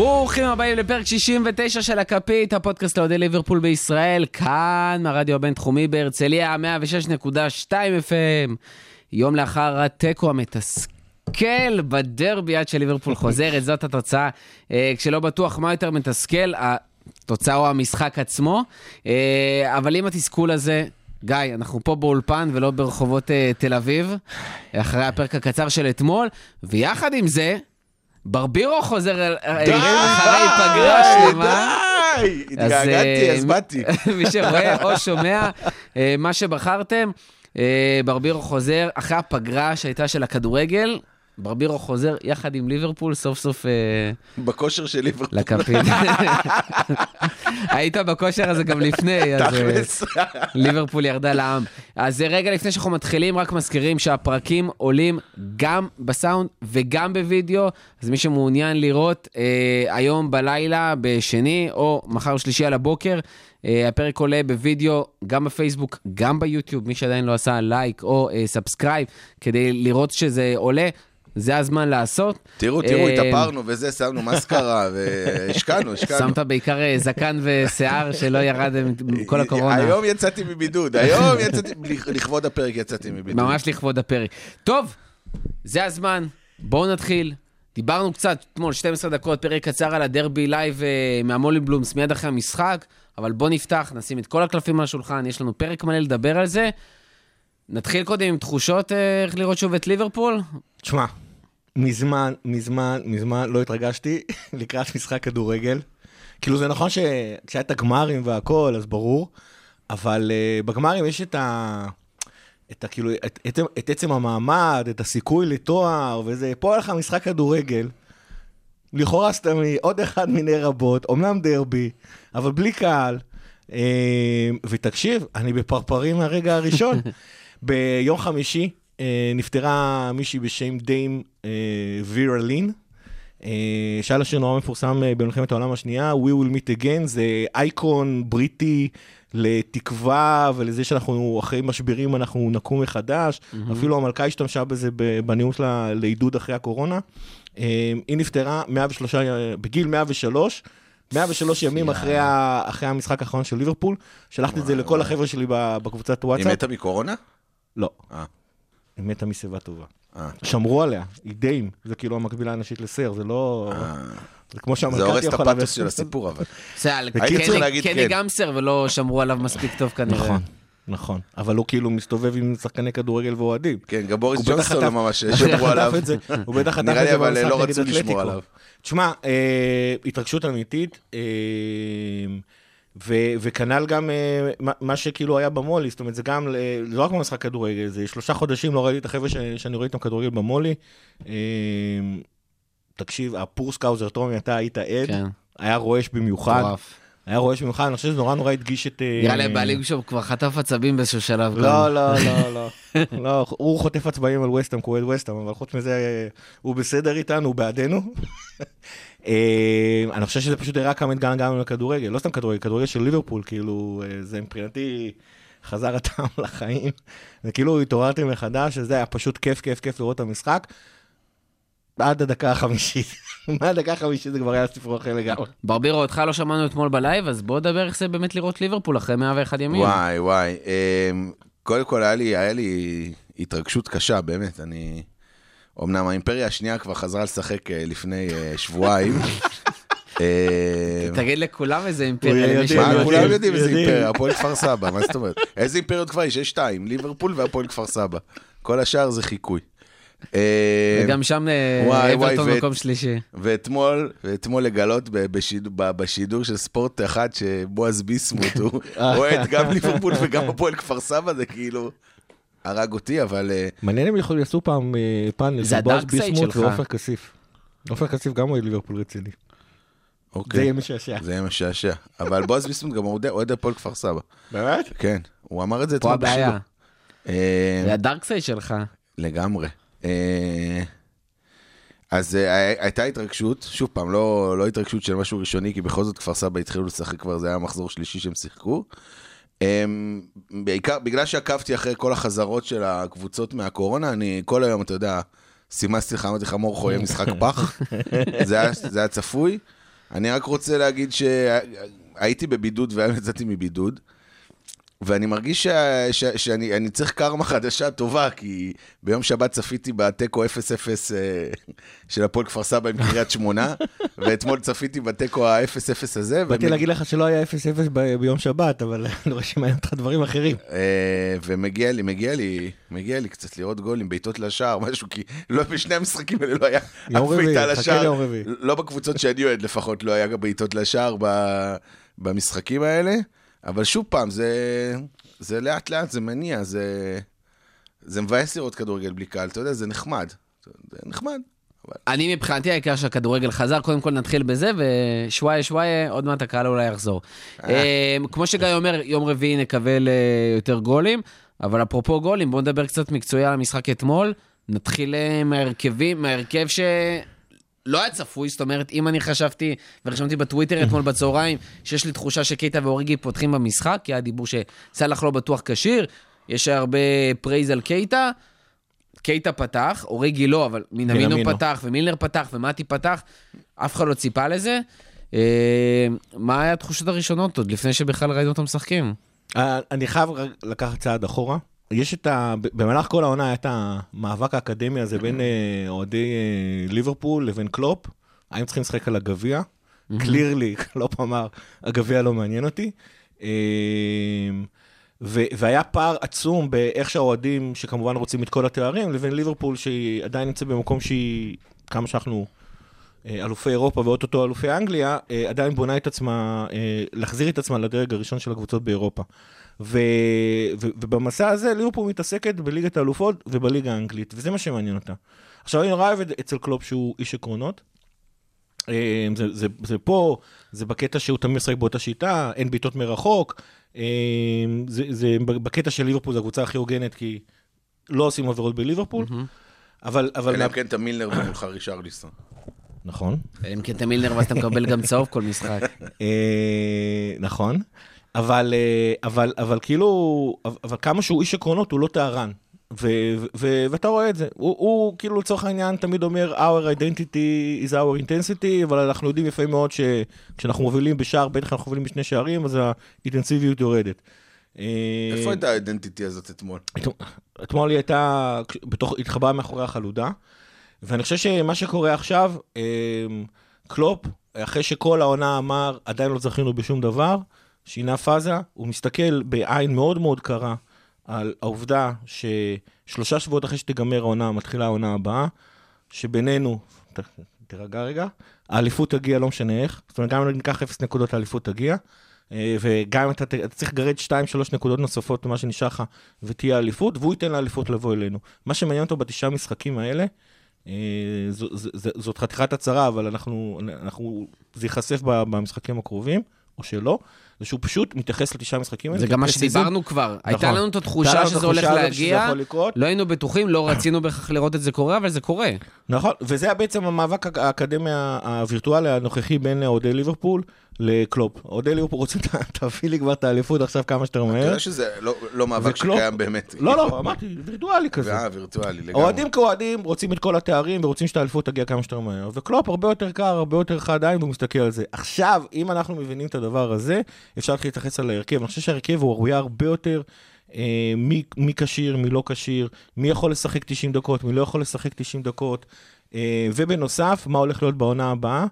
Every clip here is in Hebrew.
ברוכים הבאים לפרק 69 של הכפית, הפודקאסט לאוהדי ליברפול בישראל, כאן מהרדיו הבינתחומי בהרצליה, 106.2 FM. יום לאחר התיקו המתסכל בדרבי עד שליברפול חוזרת, זאת התוצאה. אה, כשלא בטוח מה יותר מתסכל, התוצאה או המשחק עצמו. אה, אבל עם התסכול הזה, גיא, אנחנו פה באולפן ולא ברחובות אה, תל אביב, אחרי הפרק הקצר של אתמול, ויחד עם זה, ברבירו חוזר אל- אלינו אחרי פגרה שלמה. די! אז, אה, התגעגעתי, אז באתי. מי שרואה או שומע, אה, מה שבחרתם, אה, ברבירו חוזר אחרי הפגרה שהייתה של הכדורגל, ברבירו חוזר יחד עם ליברפול סוף סוף אה, בכושר של ליברפול. לכפית. היית בכושר הזה גם לפני, אז... אה. ליברפול ירדה לעם. אז רגע לפני שאנחנו מתחילים, רק מזכירים שהפרקים עולים גם בסאונד וגם בווידאו, אז מי שמעוניין לראות אה, היום בלילה, בשני, או מחר שלישי על הבוקר, אה, הפרק עולה בווידאו גם בפייסבוק, גם ביוטיוב, מי שעדיין לא עשה לייק או אה, subscribe, כדי לראות שזה עולה. זה הזמן לעשות. תראו, תראו, אה, התאפרנו וזה, שמנו מסקרה והשקענו, השקענו. שמת בעיקר אה, זקן ושיער שלא ירד עם כל הקורונה. היום יצאתי מבידוד, היום יצאתי, לכבוד הפרק יצאתי מבידוד. ממש לכבוד הפרק. טוב, זה הזמן, בואו נתחיל. דיברנו קצת אתמול, 12 דקות, פרק קצר על הדרבי live אה, מה Molly Bloom's מיד אחרי המשחק, אבל בואו נפתח, נשים את כל הקלפים על השולחן, יש לנו פרק מלא לדבר על זה. נתחיל קודם עם תחושות אה, איך לראות שוב את ליברפול. תשמע, מזמן, מזמן, מזמן לא התרגשתי לקראת משחק כדורגל. כאילו זה נכון שכשהיה את הגמרים והכל, אז ברור, אבל uh, בגמרים יש את ה... את, ה, כאילו, את, את, את עצם המעמד, את הסיכוי לתואר, וזה, פה היה לך משחק כדורגל, לכאורה סתמי, עוד אחד מיני רבות, אומנם דרבי, אבל בלי קהל. אה, ותקשיב, אני בפרפרים מהרגע הראשון. ביום חמישי אה, נפטרה מישהי בשם דיים אה, וירה לין. אה, שהיה לה שיר נורא מפורסם במלחמת העולם השנייה, We will meet again, זה אייקון בריטי לתקווה ולזה שאנחנו אחרי משברים אנחנו נקום מחדש. אפילו המלכה השתמשה בזה בנאום שלה לעידוד אחרי הקורונה. אה, היא נפטרה 103, אה, בגיל 103. 103 ימים אחרי, ה, אחרי המשחק האחרון של ליברפול, שלחתי את זה לכל החבר'ה שלי בקבוצת היא וואטסאפ. מתה מקורונה? לא. אה. היא מתה משיבה טובה. אה. שמרו עליה, היא דיים, זה כאילו המקבילה הנשית לסר, זה לא... זה כמו זה שהמלכה הורס תהיה את יכולה... הפאתוס של הסיפור, אבל. בסדר, קני כן. גמסר ולא שמרו עליו מספיק טוב כנראה. נכון, נכון. אבל הוא כאילו מסתובב עם שחקני כדורגל ואוהדים. כן, גם בוריס ג'ונסון לא ממש שמרו עליו. הוא בטח חטף את זה נראה לי, אבל במשחק לא נגד רצו לשמור אתלטיקו. עליו. תשמע, אה, התרגשות אמיתית, אה, ו- וכנ"ל גם אה, מה- מה שכאילו היה במולי, זאת אומרת, זה גם, לא רק במשחק כדורגל, זה שלושה חודשים לא ראיתי את החבר'ה ש- שאני רואה איתם כדורגל במולי. תקשיב, ה poor scouser, Tommy, אתה היית עד, כן, היה רועש במיוחד. היה רועש במיוחד, אני חושב שזה נורא נורא הדגיש את... אה, נראה לי הבעלים שם כבר חטף עצבים באיזשהו שלב. לא, לא, לא, לא. לא, הוא חוטף הצבעים על וסטאם, כואל וסטאם, אבל חוץ מזה, אה, הוא בסדר איתנו, הוא בעדנו. אה, אני חושב שזה פשוט הראה כמה התגעגענו גם לכדורגל, לא סתם כדורגל, כדורגל של ליברפול, כאילו, זה מבחינתי חזר הטעם לחיים. זה כאילו התעוררתי מחדש, שזה היה פשוט כיף, כיף, כיף לראות את המשחק. עד הדקה החמישית. מהדקה החמישית זה כבר היה סיפור אחר לגמרי. ברבירו, אותך לא שמענו אתמול בלייב, אז בוא נדבר איך זה באמת לראות ליברפול אחרי 101 ימים. וואי, וואי. אמ, קודם כל, היה לי, היה לי התרגשות קשה, באמת. אני... אמנם האימפריה השנייה כבר חזרה לשחק אה, לפני אה, שבועיים. אמ, תגיד לכולם איזה אימפריה, מה, כולם יודעים איזה. אימפריה, הפועל כפר סבא, מה זאת אומרת? איזה אימפריות כבר יש? יש שתיים, ליברפול והפועל כפר סבא. כל השאר זה חיקוי. אמ, וגם שם אה, אברטון ואת- מקום שלישי. ואתמול, ואתמול לגלות בשידור, של ספורט אחד שבועז ביסמוט הוא אוהד גם ליברפול וגם הפועל כפר סבא, זה כאילו הרג אותי, אבל אה, מעניין אם יכולים לעשו פעם אה, פאנל זה של בועז ביסמוט. ועופר כסיף. עופר כסיף גם אוהד ליברפול רציני. זה אוקיי, יהיה משעשע. זה יהיה משעשע. אבל בועז ביסמוט גם אוהד- אוהד הפועל כפר סבא. באמת? כן, הוא אמר את זה פה אתמול הבעיה. בשידור. אה, זה הדארק סייד שלך. לגמרי. אה, אז אה, הייתה התרגשות, שוב פעם, לא, לא התרגשות של משהו ראשוני, כי בכל זאת כפר סבא התחילו לשחק כבר, זה היה מחזור שלישי שהם שיחקו. אה, בעיקר, בגלל שעקבתי אחרי כל החזרות של הקבוצות מהקורונה, אני כל היום, אתה יודע, סימסתי לך, אמרתי לך, מורכו, יהיה משחק פח. זה, היה, זה היה צפוי. אני רק רוצה להגיד שהייתי בבידוד והיום יצאתי מבידוד. ואני מרגיש שה, ש, שאני אני צריך קרמה חדשה טובה, כי ביום שבת צפיתי בתיקו 0-0 אה, של הפועל כפר סבא עם קריית שמונה, ואתמול צפיתי בתיקו ה-0-0 הזה. באתי ומג- להגיד לך שלא היה 0-0 ב- ביום שבת, אבל אני רואה שמעניין אותך דברים אחרים. אה, ומגיע לי, מגיע לי, מגיע לי קצת לראות גולים, בעיטות לשער, משהו, כי לא בשני המשחקים האלה לא היה אף בעיטה לשער. לא בקבוצות שאני אוהד לפחות, לא היה גם בעיטות לשער ב- במשחקים האלה. אבל שוב פעם, זה, זה לאט לאט, זה מניע, זה, זה מבאס לראות כדורגל בלי קהל, אתה יודע, זה נחמד. זה נחמד. אני מבחינתי העיקר שהכדורגל חזר, קודם כל נתחיל בזה, ושוואיה שוואיה, עוד מעט הקהל אולי יחזור. אה, כמו שגיא אומר, יום רביעי נקווה ליותר גולים, אבל אפרופו גולים, בואו נדבר קצת מקצועי על המשחק אתמול. נתחיל אה, מההרכבים, מההרכב ש... לא היה צפוי, זאת אומרת, אם אני חשבתי, ורשמתי בטוויטר אתמול בצהריים, שיש לי תחושה שקייטה ואוריגי פותחים במשחק, כי היה דיבור שסאלח לא בטוח כשיר, יש הרבה praise על קייטה, קייטה פתח, אוריגי לא, אבל מינמינו. פתח, ומילנר פתח, ומתי פתח, אף אחד לא ציפה לזה. אה, מה היה התחושות הראשונות עוד, לפני שבכלל ראינו אותם משחקים? אה, אני חייב לקחת צעד אחורה. יש את ה... במהלך כל העונה היה את המאבק האקדמי הזה בין אה, אוהדי אה, ליברפול לבין קלופ. האם צריכים לשחק על הגביע? clearly, קלופ אמר, הגביע לא מעניין אותי. אה, ו- והיה פער עצום באיך שהאוהדים, שכמובן רוצים את כל התארים, לבין ליברפול, שהיא עדיין נמצאת במקום שהיא, כמה שאנחנו אה, אלופי אירופה ואו-טו-טו אלופי אנגליה, עדיין בונה את עצמה, להחזיר את עצמה לדרג הראשון של הקבוצות באירופה. ו, ו, ובמסע הזה ליברפול מתעסקת בליגת האלופות ובליגה האנגלית, וזה מה שמעניין אותה. עכשיו, אני נורא אוהב אצל קלופ שהוא איש עקרונות. אה, זה, זה, זה פה, זה בקטע שהוא תמיד משחק באותה שיטה, אין בעיטות מרחוק. אה, זה, זה בקטע של ליברפול, זו הקבוצה הכי הוגנת, כי לא עושים עבירות בליברפול. אבל, אבל... אלא אם כן אתה מילנר ומולך רישרליסון. נכון. אלא אם כן אתה מילנר ואז אתה מקבל גם צהוב כל משחק. אה, נכון, אבל, אה, אבל, אבל כאילו, אבל כמה שהוא איש עקרונות, הוא לא טהרן. ו- ו- ו- ואתה רואה את זה, הוא, הוא כאילו לצורך העניין תמיד אומר our identity is our intensity, אבל אנחנו יודעים יפה מאוד שכשאנחנו מובילים בשער, בטח אנחנו מובילים בשני שערים, אז האינטנסיביות יורדת. אה, איפה הייתה האידנטיטי הזאת אתמול? אתמול היא הייתה, בתוך, התחבאה מאחורי החלודה, ואני חושב שמה שקורה עכשיו, אה, קלופ, אחרי שכל העונה אמר, עדיין לא זכינו בשום דבר, שינה פאזה, הוא מסתכל בעין מאוד מאוד קרה על העובדה ששלושה שבועות אחרי שתיגמר העונה, מתחילה העונה הבאה, שבינינו, ת, תירגע רגע, האליפות תגיע לא משנה איך, זאת אומרת, גם אם ניקח אפס נקודות, האליפות תגיע. אה, וגם אם אתה, אתה צריך לגרד 2-3 נקודות נוספות ממה שנשאר לך ותהיה אליפות, והוא ייתן לאליפות לבוא אלינו. מה שמעניין אותו בתשעה משחקים האלה, אה, זו, זו, זו, זאת חתיכת הצהרה, אבל אנחנו, אנחנו, זה ייחשף במשחקים הקרובים, או שלא, זה שהוא פשוט מתייחס לתשעה משחקים האלה. זה גם מה. שדיברנו כבר. הייתה נכון. לנו את הייתה התחושה לנו את שזה הולך התחושה שזה להגיע, יכול לקרות. לא היינו בטוחים, לא רצינו בהכרח לראות את זה קורה, אבל זה קורה. נכון, וזה בעצם המאבק האק- האקדמי הווירטואלי הנוכחי בין אוהדי ליברפול לקלופ. אוהדי ליברפול רוצים, תביא לי כבר את האליפות עכשיו כמה שיותר אתה מהר. יודע שזה לא- לא מאבק וקלופ- שקיים באמת. לא, לא, אמרתי, וירטואלי כזה. אה, וירטואלי לגמרי. אוהדים כאוהדים רוצים את כל התארים ורוצים שהאליפות תגיע כמה שיותר מהר. וקלופ הרבה יותר קר, הרבה יותר חד עין, והוא מסתכל על זה. עכשיו, אם אנחנו מבינים את הדבר הזה, אפשר להתחיל להתייחס על ההרכב. אני חושב שההרכב הוא היה הרבה יותר אה, מי, מי כשיר, מי לא כשיר, מי יכול לשחק 90 דקות, מי לא יכול לשחק 90 דקות. אה, ובנוסף, מה הולך להיות בעונה הבאה.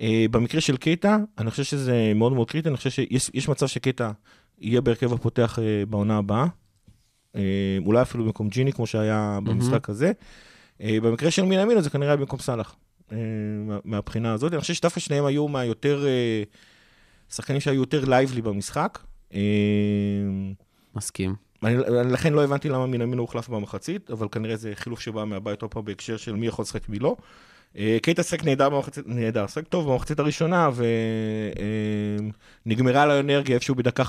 אה, במקרה של קייטה, אני חושב שזה מאוד מאוד קריטי, אני חושב שיש יש מצב שקייטה יהיה בהרכב הפותח אה, בעונה הבאה. אה, אולי אפילו במקום ג'יני, כמו שהיה במשחק הזה. במקרה של מינמינו זה כנראה היה במקום סאלח, מה- מהבחינה הזאת. אני חושב שדווקא שניהם היו מהיותר, שחקנים שהיו יותר לייבלי במשחק. מסכים. אני, אני לכן לא הבנתי למה מינמינו הוחלף במחצית, אבל כנראה זה חילוף שבא מהבית עוד פעם בהקשר של מי יכול לשחק מי לא. אה, קייטה שיחק נהדר במחצית, נהדר, שיחק טוב במחצית הראשונה, ונגמרה לו אנרגיה איפשהו בדקה 55-60,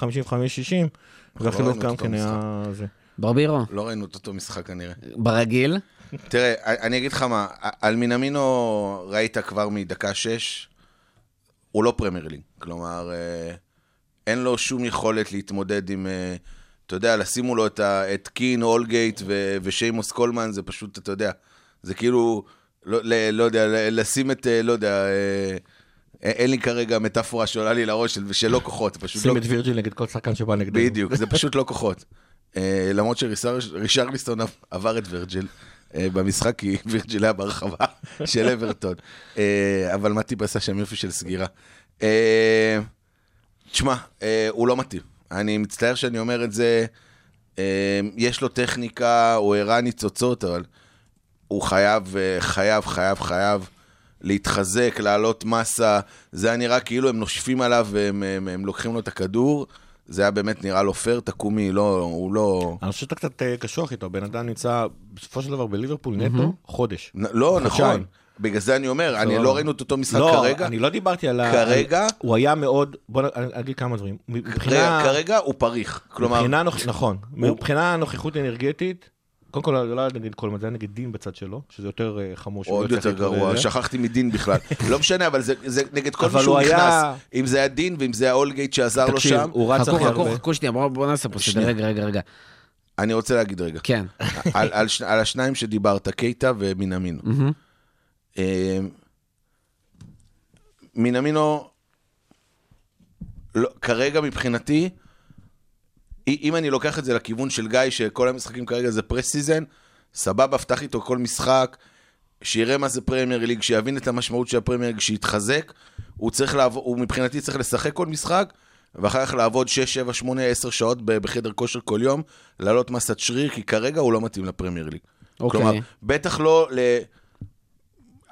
והחילוף ראינו גם כן היה זה. ברבירו, לא ראינו את אותו משחק כנראה. ברגיל. תראה, אני אגיד לך מה, על מינמינו ראית כבר מדקה שש, הוא לא פרמייר ליג. כלומר, אה, אין לו שום יכולת להתמודד עם, אה, אתה יודע, לשים מולו את, ה- את קין, הולגייט ו- ושיימוס קולמן, זה פשוט, אתה יודע, זה כאילו, לא, ל- לא יודע, לשים את, אה, לא יודע, אה, אין לי כרגע מטאפורה שעולה לי לראש של, שלא כוחות, פשוט שים לא... את וירג'יל נגד כל שחקן שבא נגדנו. בדיוק, זה פשוט לא כוחות. אה, למרות שרישרליסטון עבר את וירג'יל אה, במשחק, כי וירג'יל היה ברחבה של אברטון. אה, אבל מטיפ עשה שם יופי של סגירה. אה, תשמע, אה, הוא לא מתאים. אני מצטער שאני אומר את זה. אה, יש לו טכניקה, הוא הראה ניצוצות, אבל הוא חייב, אה, חייב, חייב, חייב להתחזק, לעלות מסה. זה היה נראה כאילו הם נושפים עליו והם הם, הם לוקחים לו את הכדור. זה היה באמת נראה לו פייר, תקומי, לא, הוא לא... אני חושב שאתה קצת אה, קשוח איתו, בן אדם נמצא בסופו של דבר בליברפול נטו חודש. לא. נכון. בגלל זה אני אומר, אני. לא ראינו את אותו משחק לא, כרגע. אני לא דיברתי על ה... כרגע? הוא היה מאוד... בוא נ- אני אגיד כמה דברים. מבחינה... כרגע הוא פריך. כלומר. נכון. מבחינה נוכחות אנרגטית, קודם כל, זה לא היה נגד קולמן, זה היה נגד דין בצד שלו, שזה יותר אה, חמור. עוד לא הצליח יותר גרוע. שכחתי מדין בכלל. לא משנה, אבל זה זה נגד כל מי שהוא הוא נכנס. אם זה היה דין ואם זה היה אולגייט שעזר לו תקשיב, שם. הוא רץ חכו, הכי חכו, הרבה. חכו שנייה, בואו בואו נעשה פה סדר. שנייה. רגע, רגע, רגע. אני רוצה להגיד רגע. כן. על, על, שני- על השניים שדיברת, קייטה ומינמינו. מהמם. אה, מינמינו, לא, כרגע מבחינתי, אם אני לוקח את זה לכיוון של גיא, שכל המשחקים כרגע זה pre season, סבבה, פתח איתו כל משחק, שיראה מה זה פרמייר ליג, שיבין את המשמעות של הפרמייר ליג, שיתחזק. הוא צריך לעבוד, הוא מבחינתי צריך לשחק כל משחק, ואחר כך לעבוד 6, 7, 8, 10 שעות בחדר כושר כל יום, לעלות מסת שריר, כי כרגע הוא לא מתאים לפרמייר ליג. אוקיי. כלומר, בטח לא ל...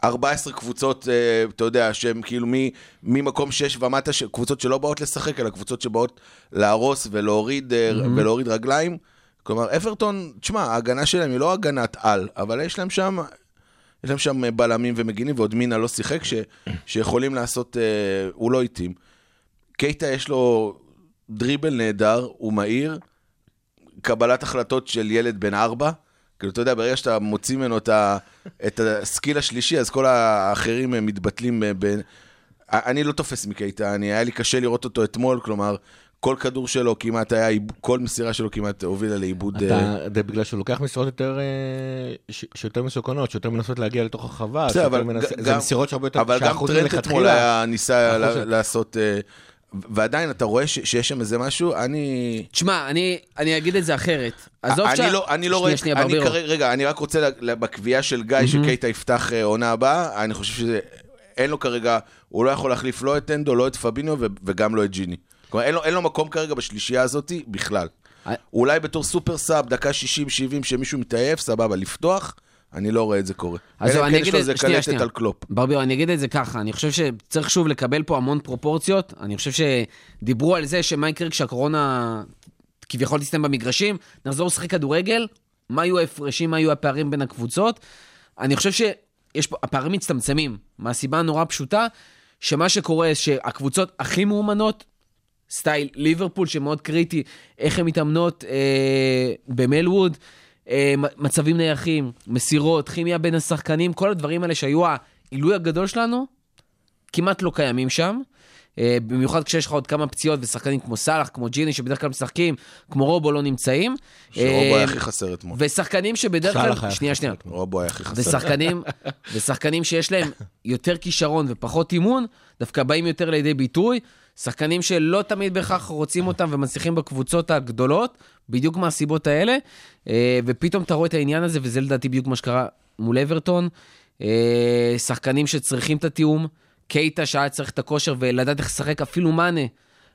14 קבוצות, אה, אתה יודע, שהן כאילו מ- ממקום 6 ומטה, ש- קבוצות שלא באות לשחק, אלא קבוצות שבאות להרוס ולהוריד, אה, ולהוריד רגליים. כלומר, אברטון, תשמע, ההגנה שלהם היא לא הגנת על, אבל יש להם שם, יש להם שם אה, בלמים ומגינים, ועוד מינה לא שיחק, ש, שיכולים לעשות, אה, הוא לא התאים. קייטה יש לו דריבל נהדר, הוא מהיר, קבלת החלטות של ילד בן ארבע. כאילו, אתה יודע, ברגע שאתה מוציא ממנו את, ה, את הסקיל השלישי, אז כל האחרים הם מתבטלים. ב... ב- אני לא תופס מקייטה, אני, היה לי קשה לראות אותו אתמול, כלומר, כל כדור שלו כמעט היה, כל מסירה שלו כמעט הובילה לאיבוד... אה, אתה, זה בגלל שהוא לוקח מסירות יותר, אה, שיותר מסוכנות, שיותר מנסות להגיע לתוך הרחבה, בסדר, אבל מנס- ג- זה גם- מסירות שהרבה יותר, אבל גם טרנט אתמול היה, ניסה לה- לעשות... ועדיין, אתה רואה ש, שיש שם איזה משהו, אני... תשמע, אני, אני אגיד את זה אחרת. עזוב אני שה- לא, אני לא שנייה, רואה, שנייה, אני ברבירו. רגע, אני רק רוצה, לה- לה- בקביעה של גיא, שקייטה יפתח אה, עונה הבאה, אני חושב שזה, אין לו כרגע, הוא לא יכול להחליף לא את הנדו, לא את פביניו ו- וגם לא את ג'יני. כלומר, אין לו, אין לו מקום כרגע בשלישייה הזאת בכלל. אה. אולי בתור super sub, דקה 60-70, שמישהו מתעייף, סבבה, לפתוח, אני לא רואה את זה קורה. אז אני כן אגיד את זה, שנייה, שנייה. על קלופ. ברבירו, אני אגיד את זה ככה, אני חושב שצריך שוב לקבל פה המון פרופורציות. אני חושב שדיברו על זה שמה יקרה כשהקורונה כביכול תסתיים במגרשים, נחזור לשחק כדורגל, מה יהיו ההפרשים, מה יהיו הפערים בין הקבוצות. אני חושב שיש פה, הפערים מצטמצמים, מהסיבה הנורא פשוטה, שמה שקורה, שהקבוצות הכי מאומנות, סטייל ליברפול, שמאוד קריטי, איך הן מתאמנות אה, במלווד, מצבים נייחים, מסירות, כימיה בין השחקנים, כל הדברים האלה שהיו העילוי הגדול שלנו, כמעט לא קיימים שם. אה, במיוחד כשיש לך עוד כמה פציעות ושחקנים כמו סאלח, כמו ג'יני, שבדרך כלל משחקים, כמו רובו לא נמצאים. שרובו אה, היה הכי חסר אתמול. ושחקנים שבדרך כלל... שנייה, שנייה. רובו היה הכי חסר. ושחקנים, ושחקנים שיש להם יותר כישרון ופחות אימון, דווקא באים יותר לידי ביטוי. שחקנים שלא תמיד בהכרח רוצים אותם ומצליחים בקבוצות הגדולות, בדיוק מהסיבות האלה. אה, ופתאום אתה רואה את העניין הזה, וזה לדעתי בדיוק מה שקרה מול אברטון. אה, שחקנים שצריכים את התיאום, קייטה שהיה צריך את הכושר ולדעת איך לשחק, אפילו מאנה.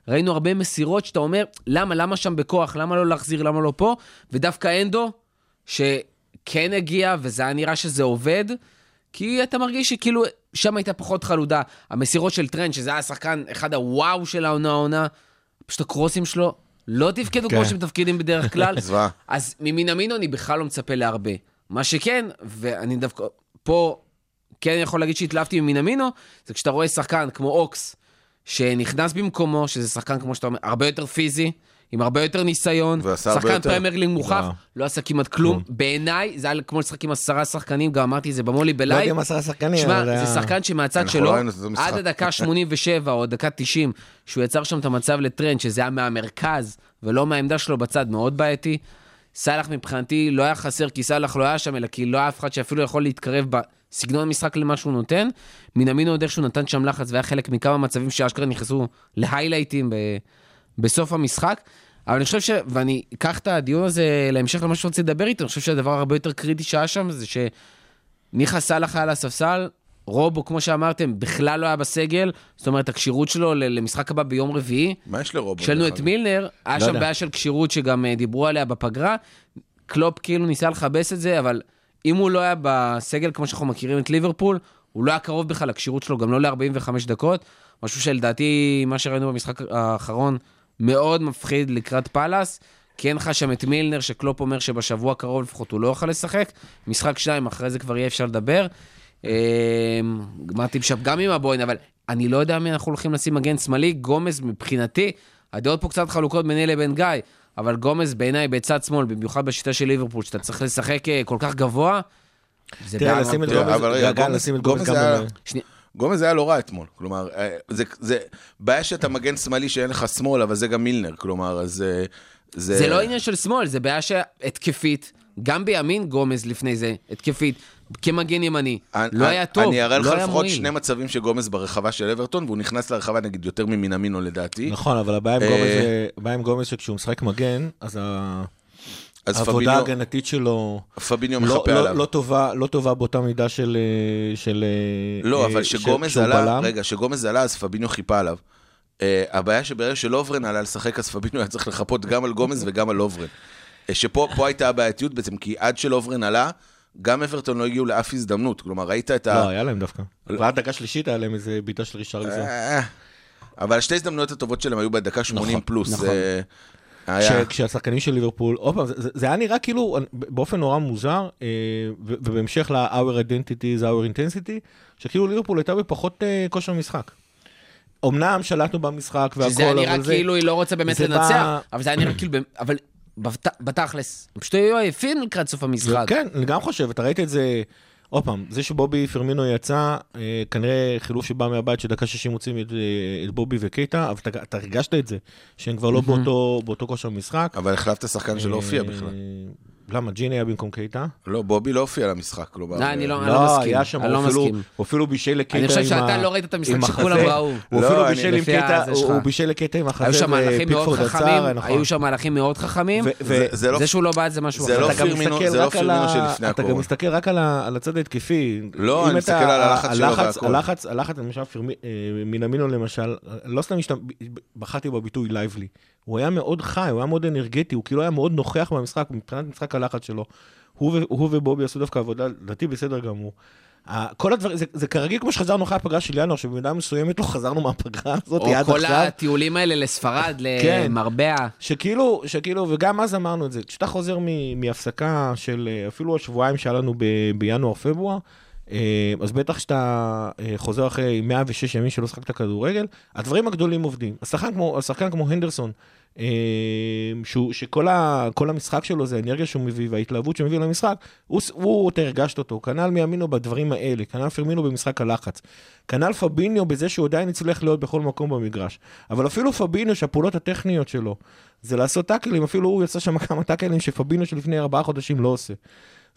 ראינו הרבה מסירות שאתה אומר, למה, למה שם בכוח, למה לא להחזיר, למה לא פה? ודווקא אנדו, שכן הגיע, וזה היה נראה שזה עובד, כי אתה מרגיש שכאילו שם הייתה פחות חלודה. המסירות של טרנד, שזה היה שחקן, אחד הוואו של העונה העונה, פשוט הקרוסים שלו לא תפקדו כמו כן. שהם תפקידים בדרך כלל. אז ממינמינו אני בכלל לא מצפה להרבה. מה שכן, ואני דווקא פה כן יכול להגיד שהתלהבתי ממינמינו, זה כשאתה רואה שחקן כמו אוקס, שנכנס במקומו, שזה שחקן, כמו שאתה אומר, הרבה יותר פיזי, עם הרבה יותר ניסיון, שחקן יותר. פרמייר ליג מוכח, לא. עשה כמעט כלום. בעיניי, זה היה כמו לשחק עם עשרה שחקנים, גם אמרתי את זה במולי לא יודע בלייב. אם עשרה שחקנים, שמע, זה היה- שחקן שמהצד שלו. עד הדקה 87 או דקה 90, שהוא יצר שם את המצב לטרנד, שזה היה מהמרכז ולא מהעמדה שלו בצד, מאוד בעייתי. סאלח מבחינתי לא היה חסר כי סאלח לא היה שם, אלא כי לא היה אף אחד שאפילו יכול להתקרב בסגנון המשחק למה שהוא נותן. מנמינו עוד איכשהו נתן שם לחץ והיה חלק מכמה מצבים שאשכרה נכנסו להיילייטים ב... בסוף המשחק. אבל אני חושב ש... ואני אקח את הדיון הזה להמשך למה שרציתי לדבר איתו, אני חושב שהדבר הרבה יותר קריטי שהיה שם זה שמיכה סאלח היה על הספסל, רובו, כמו שאמרתם, בכלל לא היה בסגל, זאת אומרת, הכשירות שלו למשחק הבא ביום רביעי. מה יש לרובו? יש לנו דרך את? מילנר, היה לא שם יודע. בעיה של כשירות שגם אה, דיברו עליה בפגרה. קלופ כאילו ניסה לכבס את זה, אבל אם הוא לא היה בסגל כמו שאנחנו מכירים את ליברפול, הוא לא היה קרוב בכלל לכשירות שלו, גם לא ל-45 דקות. משהו שלדעתי, מה שראינו במשחק האחרון, מאוד מפחיד לקראת פאלאס. כי אין לך שם את מילנר, שקלופ אומר שבשבוע הקרוב לפחות הוא לא יוכל לשחק. משחק שניים, אחרי זה כבר יהיה אפשר לדבר. אה, אמרתי שם גם עם הבוין, אבל אני לא יודע מי אנחנו הולכים לשים מגן שמאלי. גומז, מבחינתי, הדעות פה קצת חלוקות ביני לבין גיא, אבל גומז בעיניי בצד שמאל, במיוחד בשיטה של ליברפול, שאתה צריך לשחק אה, כל כך גבוה, זה תראה, בעיה לשים את תראה, גומז, אבל רגע, לשים את גומז גומז גם... היה- גומז היה לא רע אתמול, כלומר, אה, זה, זה בעיה שאתה מגן שמאלי שאין לך שמאל, אבל זה גם מילנר, כלומר, אז אה, זה... זה לא עניין של שמאל, זה בעיה שהתקפית, גם בימין גומז לפני זה, התקפית, כמגן ימני, אני- לא היה טוב, אני אראה לך לא היה לפחות מועיל. שני מצבים של גומז ברחבה של אברטון, והוא נכנס לרחבה נגיד יותר ממינמינו לדעתי. נכון, אבל הבעיה עם אה, גומז זה- הבעיה עם גומז שכשהוא משחק מגן, אז ה- אז העבודה ההגנתית שלו פביניו לא- מחפה לא- עליו. לא טובה- לא טובה באותה מידה של... אה, של, אה, לא, אה, אבל שגומז עלה, בלם. רגע, שגומז עלה, אז פביניו חיפה עליו. Uh, הבעיה שברגע שלוברן עלה לשחק, אז פביניו היה צריך לחפות גם על גומז וגם על לוברן. Uh, שפה פה הייתה הבעייתיות בעצם, כי עד שלוברן עלה, גם אברטון לא הגיעו לאף הזדמנות. כלומר, ראית את ה... לא, היה להם דווקא. ועד דקה שלישית היה להם איזה בעיטה של רישרליזון. אה, אבל השתי הזדמנויות הטובות שלהם היו בדקה 80 נכון, פלוס. כשהשחקנים של ליברפול, עוד פעם, זה, זה- זה היה נראה כאילו, באופן נורא מוזר, אה, ובהמשך ל-our identity is our intensity, שכאילו ליברפול הייתה בפחות אה, כושר משחק. אמנם שלטנו במשחק והכל, שזה היה נראה אבל זה... כאילו היא לא רוצה באמת זה לנצח, אבל זה היה נראה כאילו, אבל בת- בתכלס, הם פשוט היו עייפים לקראת סוף המשחק. כן, אני גם חושב, אתה ראית את זה, עוד פעם, זה שבובי פרמינו יצא, אה, כנראה חילוף שבא מהבית שדקה 60 מוצאים את, אה, את בובי וקייטה, אבל אתה, אתה הרגשת את זה, שהם כבר לא באותו, באותו כושר משחק. אבל החלפת שחקן שלא הופיע אה, בכלל. למה, ג'יני היה במקום קייטה? לא, בובי לא הופיע למשחק. כלומר, לא, אני אה, לא- לא, מסכים, היה שם, אני לא הוא אפילו- מסכים. הוא אפילו בישל לקייטה אני עם חושב שאתה לא ראית את המשחק שכולם החזה. ראו. הוא לא, אפילו אני- בישל עם קייטה. הוא בישל לקייטה עם החזה היו שם מהלכים מאוד ופיקפורד חכמים, עצר, נכון. היו שם מהלכים מאוד חכמים, זה- לא- שהוא לא בעט זה משהו אחר. לא זה לא פירמינו ה- שלפני אתה גם הקורונה. מסתכל רק על הצד ההתקפי. לא, אני מסתכל על הלחץ שלו והכל. הלחץ, הלחץ, למשל, פרמי- אה, מנמינו למשל, לא סתם בחרתי בביטוי lively. הוא היה מאוד חי, הוא היה מאוד אנרגטי, הוא כאילו היה מאוד נוכח במשחק, מבחינת משחק הלחץ שלו. הוא ו- הוא ובובי עשו דווקא עבודה, לדעתי בסדר גמור. כל הדברים, זה, זה כרגיל כמו שחזרנו אחרי הפגרה של ינואר, שבמידה מסוימת לא חזרנו מהפגרה הזאת או עד כל עכשיו. הטיולים האלה לספרד, כן. למרבה ה... שכאילו, שכאילו, וגם אז אמרנו את זה, כשאתה חוזר מ- מהפסקה של אה, אפילו השבועיים שהיה לנו ב- בינואר-פברואר, אז בטח כשאתה אה, חוזר אחרי 106 ימים שלא שחקת כדורגל, הדברים הגדולים עובדים. השחקן כמו, השחקן כמו הנדרסון, אה, שהוא, שכל ה, המשחק שלו זה האנרגיה שהוא מביא וההתלהבות שהוא מביא למשחק, הוא, הוא אתה הרגשת אותו, כנ"ל מימינו בדברים האלה, כנ"ל פרמינו במשחק הלחץ, כנ"ל פביניו בזה שהוא עדיין הצליח להיות בכל מקום במגרש. אבל אפילו פביניו, שהפעולות הטכניות שלו, זה לעשות טאקלים, אפילו הוא יצא שם כמה טאקלים שפביניו שלפני ארבעה חודשים לא עושה.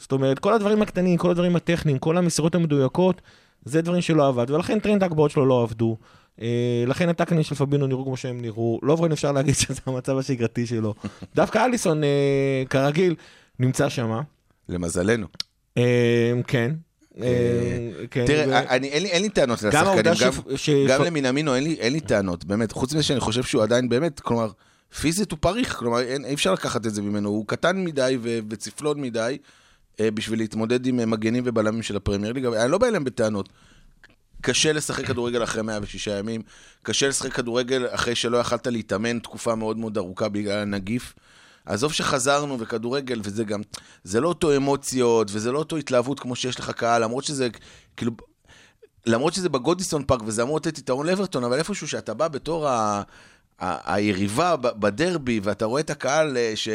זאת אומרת, כל הדברים הקטנים, כל הדברים הטכניים, כל המסירות המדויקות, זה דברים שלא עבד, ולכן טרנד ההגבהות שלו לא עבדו. אה, לכן הטאקלים של פביניו נראו כמו שהם נראו. לוברן אפשר להגיד שזה המצב השגרתי שלו. דווקא אליסון, אה, כרגיל, נמצא שם. למזלנו. אה, כן. כן, תראה, אין, לי, טענות לשחקנים, גם, למינמינו אין לי, טענות, באמת. חוץ מזה שאני חושב שהוא עדיין באמת, כלומר, פיזית הוא פריך, כלומר, אי אפשר לקחת את זה ממנו. הוא קטן מדי וצפלון מדי בשביל להתמודד עם אה, מגנים ובלמים של הפרמייר ליג, אבל אני לא בא אליהם בטענות. קשה לשחק כדורגל אחרי 106 ימים, קשה לשחק כדורגל אחרי שלא יכלת להתאמן תקופה מאוד מאוד ארוכה בגלל הנגיף. עזוב שחזרנו וכדורגל, וזה גם, זה לא אותו אמוציות, וזה לא אותו התלהבות כמו שיש לך קהל, למרות שזה, כאילו, למרות שזה בגודיסון פארק, וזה אמור לתת יתרון לאברטון, אבל איפשהו שאתה בא בתור ה... היריבה בדרבי, ואתה רואה את הקהל אה, ש...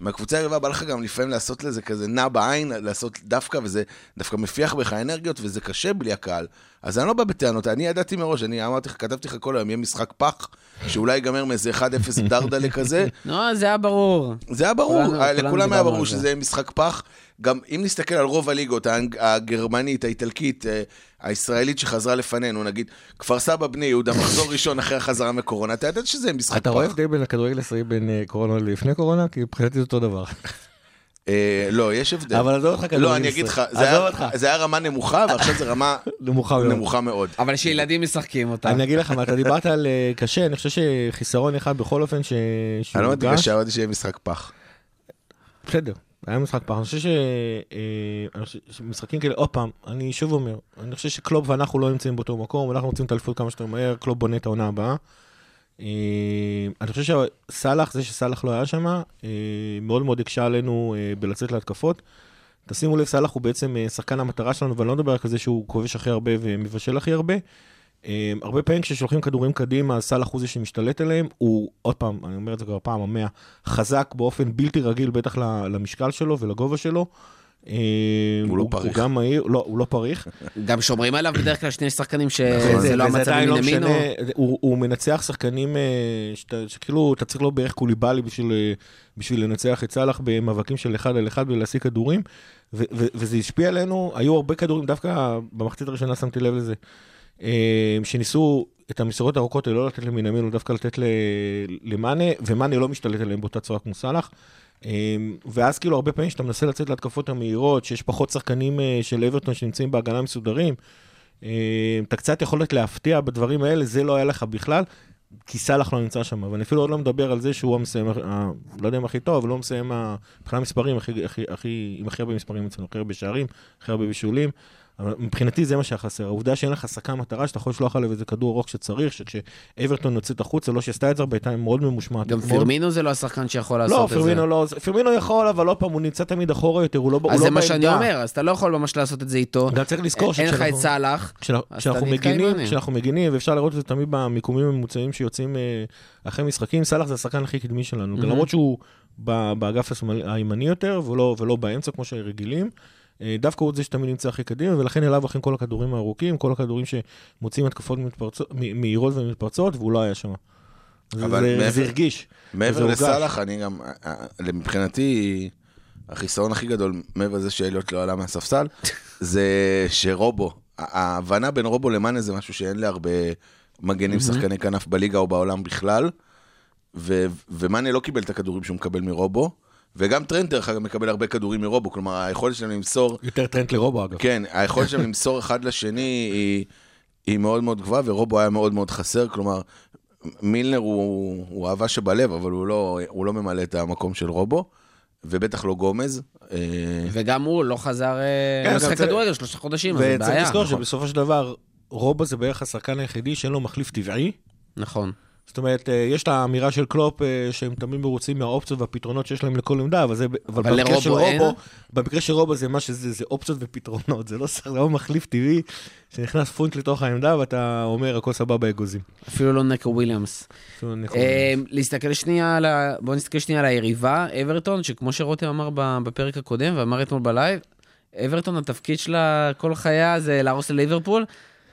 מהקבוצה היריבה בא לך גם לפעמים לעשות לזה כזה נע בעין, לעשות דווקא, וזה דווקא מפיח בך אנרגיות, וזה קשה בלי הקהל. אז אני לא בא בטענות, אני ידעתי מראש, אני אמרתי לך, כתבתי לך כל היום, יהיה משחק פח, שאולי ייגמר מאיזה 1-0 דרדלה כזה. לא, זה היה ברור. זה היה ברור, אה, לכולם היה ברור. שזה יהיה משחק פח. גם אם נסתכל על רוב הליגות, הגרמנית, האיטלקית, אה, הישראלית שחזרה לפנינו, נגיד, כפר סבא בני יהודה, מחזור ראשון אחרי החזרה מקורונה, אתה ידעת שזה משחק פח. אתה רואה הבדל בין הכדורגל הישראלי בין אה, קורונה לפני קורונה? כי מבחינתי זה אותו דבר. אה, לא, יש הבדל. אבל עזוב אותך כדורגל לא, אני אגיד לך. זה היה- רמה נמוכה, ועכשיו זה רמה נמוכה מאוד. אבל שילדים משחקים אותה. אני אגיד לך מה, אתה דיברת על קשה, אני חושב שחיסרון אחד בכל אופן ש... אני לא אמרתי קשה, אמרתי שיהיה משחק פח. בסדר, היה משחק פח. אני חושב ש... אה, אני חושב שמשחקים כאלה, עוד פעם, אני שוב אומר, אני חושב שקלופ ואנחנו לא נמצאים באותו מקום, אנחנו רוצים את האליפות כמה שיותר מהר, קלופ בונה את העונה הבאה. אה, אני חושב שסאלח, זה שסאלח לא היה שם, אה, מאוד מאוד הקשה עלינו בלצאת להתקפות. תשימו לב, סאלח הוא בעצם שחקן המטרה שלנו, ואני לא מדבר על זה שהוא כובש הכי הרבה ומבשל הכי הרבה. אה, הרבה פעמים כששולחים כדורים קדימה, הוא זה שמשתלט עליהם. הוא, עוד פעם, אני אומר את זה כבר פעם המאה, חזק באופן בלתי רגיל, בטח ל- למשקל שלו ולגובה שלו. אה, הוא לא פריך. הוא גם מהיר, לא, הוא לא פריך. גם שומרים עליו בדרך כלל שני שחקנים נכון, שזה וזה- לא המצב לא מן ימינו. משנה, הוא, הוא מנצח שחקנים אה, שאתה- שכאילו אתה צריך לו בערך קוליבאלי בשביל, אה, בשביל לנצח את סאלח במאבקים של אחד על אחד ולהשיג כדורים, ו, ו, וזה השפיע עלינו, היו הרבה כדורים, דווקא במחצית הראשונה שמתי לב לזה, שניסו את המסירות הארוכות לא לתת למינמין, אלא דווקא לתת למאנה, ומאנה לא משתלט עליהם באותה צורה כמו סאלח. אה, ואז כאילו הרבה פעמים כשאתה מנסה לצאת להתקפות המהירות, שיש פחות שחקנים אה, של אברטון שנמצאים בהגנה מסודרים, אה, אתה קצת יכולת להפתיע בדברים האלה, זה לא היה לך בכלל, כי סאלח לא נמצא שם. ואני אפילו עוד לא מדבר על זה שהוא המסיים, לא יודע אם הכי טוב, אבל הוא המסיים ה- מבחינת מספרים, הכי, הכי, הכי, עם הכי הרבה מספרים אצלנו, הכי הרבה שערים, הכי הרבה בישולים. אבל מבחינתי זה מה שהיה חסר. העובדה שאין לך שחקן מטרה, שאתה יכול לשלוח עליו איזה כדור ארוך שצריך, שכשאברטון יוצאת החוצה, לא שעשתה את זה הרבה, הייתה מאוד ממושמעת. גם מאוד- פירמינו זה לא השחקן שיכול לעשות לא, את זה. פרמינו לא, פרמינו יכול, אבל עוד פעם, הוא נמצא תמיד אחורה יותר, הוא לא הוא אז לא זה מה שאני בעמדה. אומר, אז אתה לא יכול ממש לעשות את זה איתו. גם צריך לזכור אין לך את סאלח. כשאנחנו- מגינים, מאנה. כשאנחנו מגינים, ואפשר לראות את זה תמיד במיקומים הממוצעים שיוצאים אה, אחרי משחקים, סאלח זה השחקן הכי קדמי שלנו, מהמם. למרות שהוא באגף הימני יותר, ולא באמצע כמו שרגילים. אה, דווקא הוא זה שתמיד נמצא הכי קדימה, ולכן אליו הולכים כל הכדורים הארוכים, כל הכדורים שמוצאים התקפות מתפרצות- מהירות ומתפרצות, והוא לא היה שם. זה- אבל זה- מעבר- זה הרגיש. מעבר. לסאלח, אני גם, אה, אה, מבחינתי, החיסרון הכי גדול, מעבר לזה שאליוט לא עלה מהספסל, זה שרובו, ההבנה בין רובו למאנה זה משהו שאין להרבה מגנים שחקני כנף בליגה או בעולם בכלל, ו- ומאנה לא קיבל את הכדורים שהוא מקבל מרובו, וגם טרנד דרך אגב מקבל הרבה כדורים מרובו, כלומר היכולת שלהם למסור יותר טרנד לרובו אגב. כן, היכולת שלהם למסור אחד לשני היא, היא מאוד מאוד גבוהה, ורובו היה מאוד מאוד חסר, כלומר, מילנר הוא, הוא אהבה שבלב, אבל הוא לא, הוא לא ממלא את המקום של רובו, ובטח לא גומז. אה, וגם הוא לא חזר, אה, כן, לא צריך- כדורגל שלושה חודשים, אז זה וצריך בעיה. לזכור נכון. שבסופו של דבר, רובו זה בערך השחקן היחידי שאין לו מחליף טבעי. נכון. זאת אומרת, אה, יש את האמירה של קלופ אה, שהם תמיד מרוצים מהאופציות והפתרונות שיש להם לכל עמדה, אבל, זה, אבל, אבל במקרה של? רובו, במקרה של רובו זה מה שזה, זה אופציות ופתרונות, זה לא, זה לא מחליף טבעי שנכנס פונקט לתוך העמדה ואתה אומר הכל סבבה אגוזים. אפילו לא נקו וויליאמס. נכון. אה, להסתכל שנייה על ה... בואו נסתכל שנייה על היריבה, אברטון, שכמו שרותם אמר בפרק הקודם ואמר אתמול בלייב, אברטון התפקיד שלה כל חייה זה להרוס לליברפול,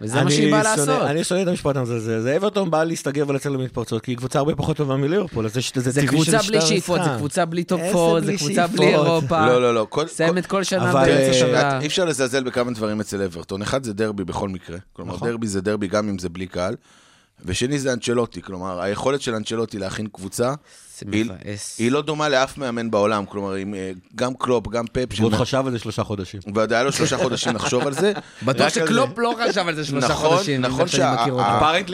וזה מה אני שהיא באה לעשות. אני שונא את המשפט הזה, זה, זה אברטון בא להסתגר ולצאת למתפרצות, כי היא קבוצה הרבה פחות טובה מליברפול, אז זה, זה, זה טבעי קבוצה בלי שאיפות, זה. קבוצה בלי טופ איזה 4, זה קבוצה בלי? אירופה. לא, לא, לא. כל, מסיימת כל שנה באמצע אה, שלה. אי אפשר לזלזל בכמה דברים אצל אברטון. אחד זה דרבי בכל מקרה. כלומר, נכון. דרבי זה דרבי גם אם זה בלי קהל. ושני זה אנצ'לוטי. כלומר, היכולת של אנצ'לוטי להכין קבוצה, זה היא- מבאס. היא לא דומה לאף מאמן בעולם. כלומר, אה, גם קלופ, גם פפ, הוא עוד שמ- חשב על זה שלושה חודשים. ועוד היה לו שלושה חודשים לחשוב על זה. בטוח שקלופ לא חשב על זה שלושה נכון, חודשים. נכון שאני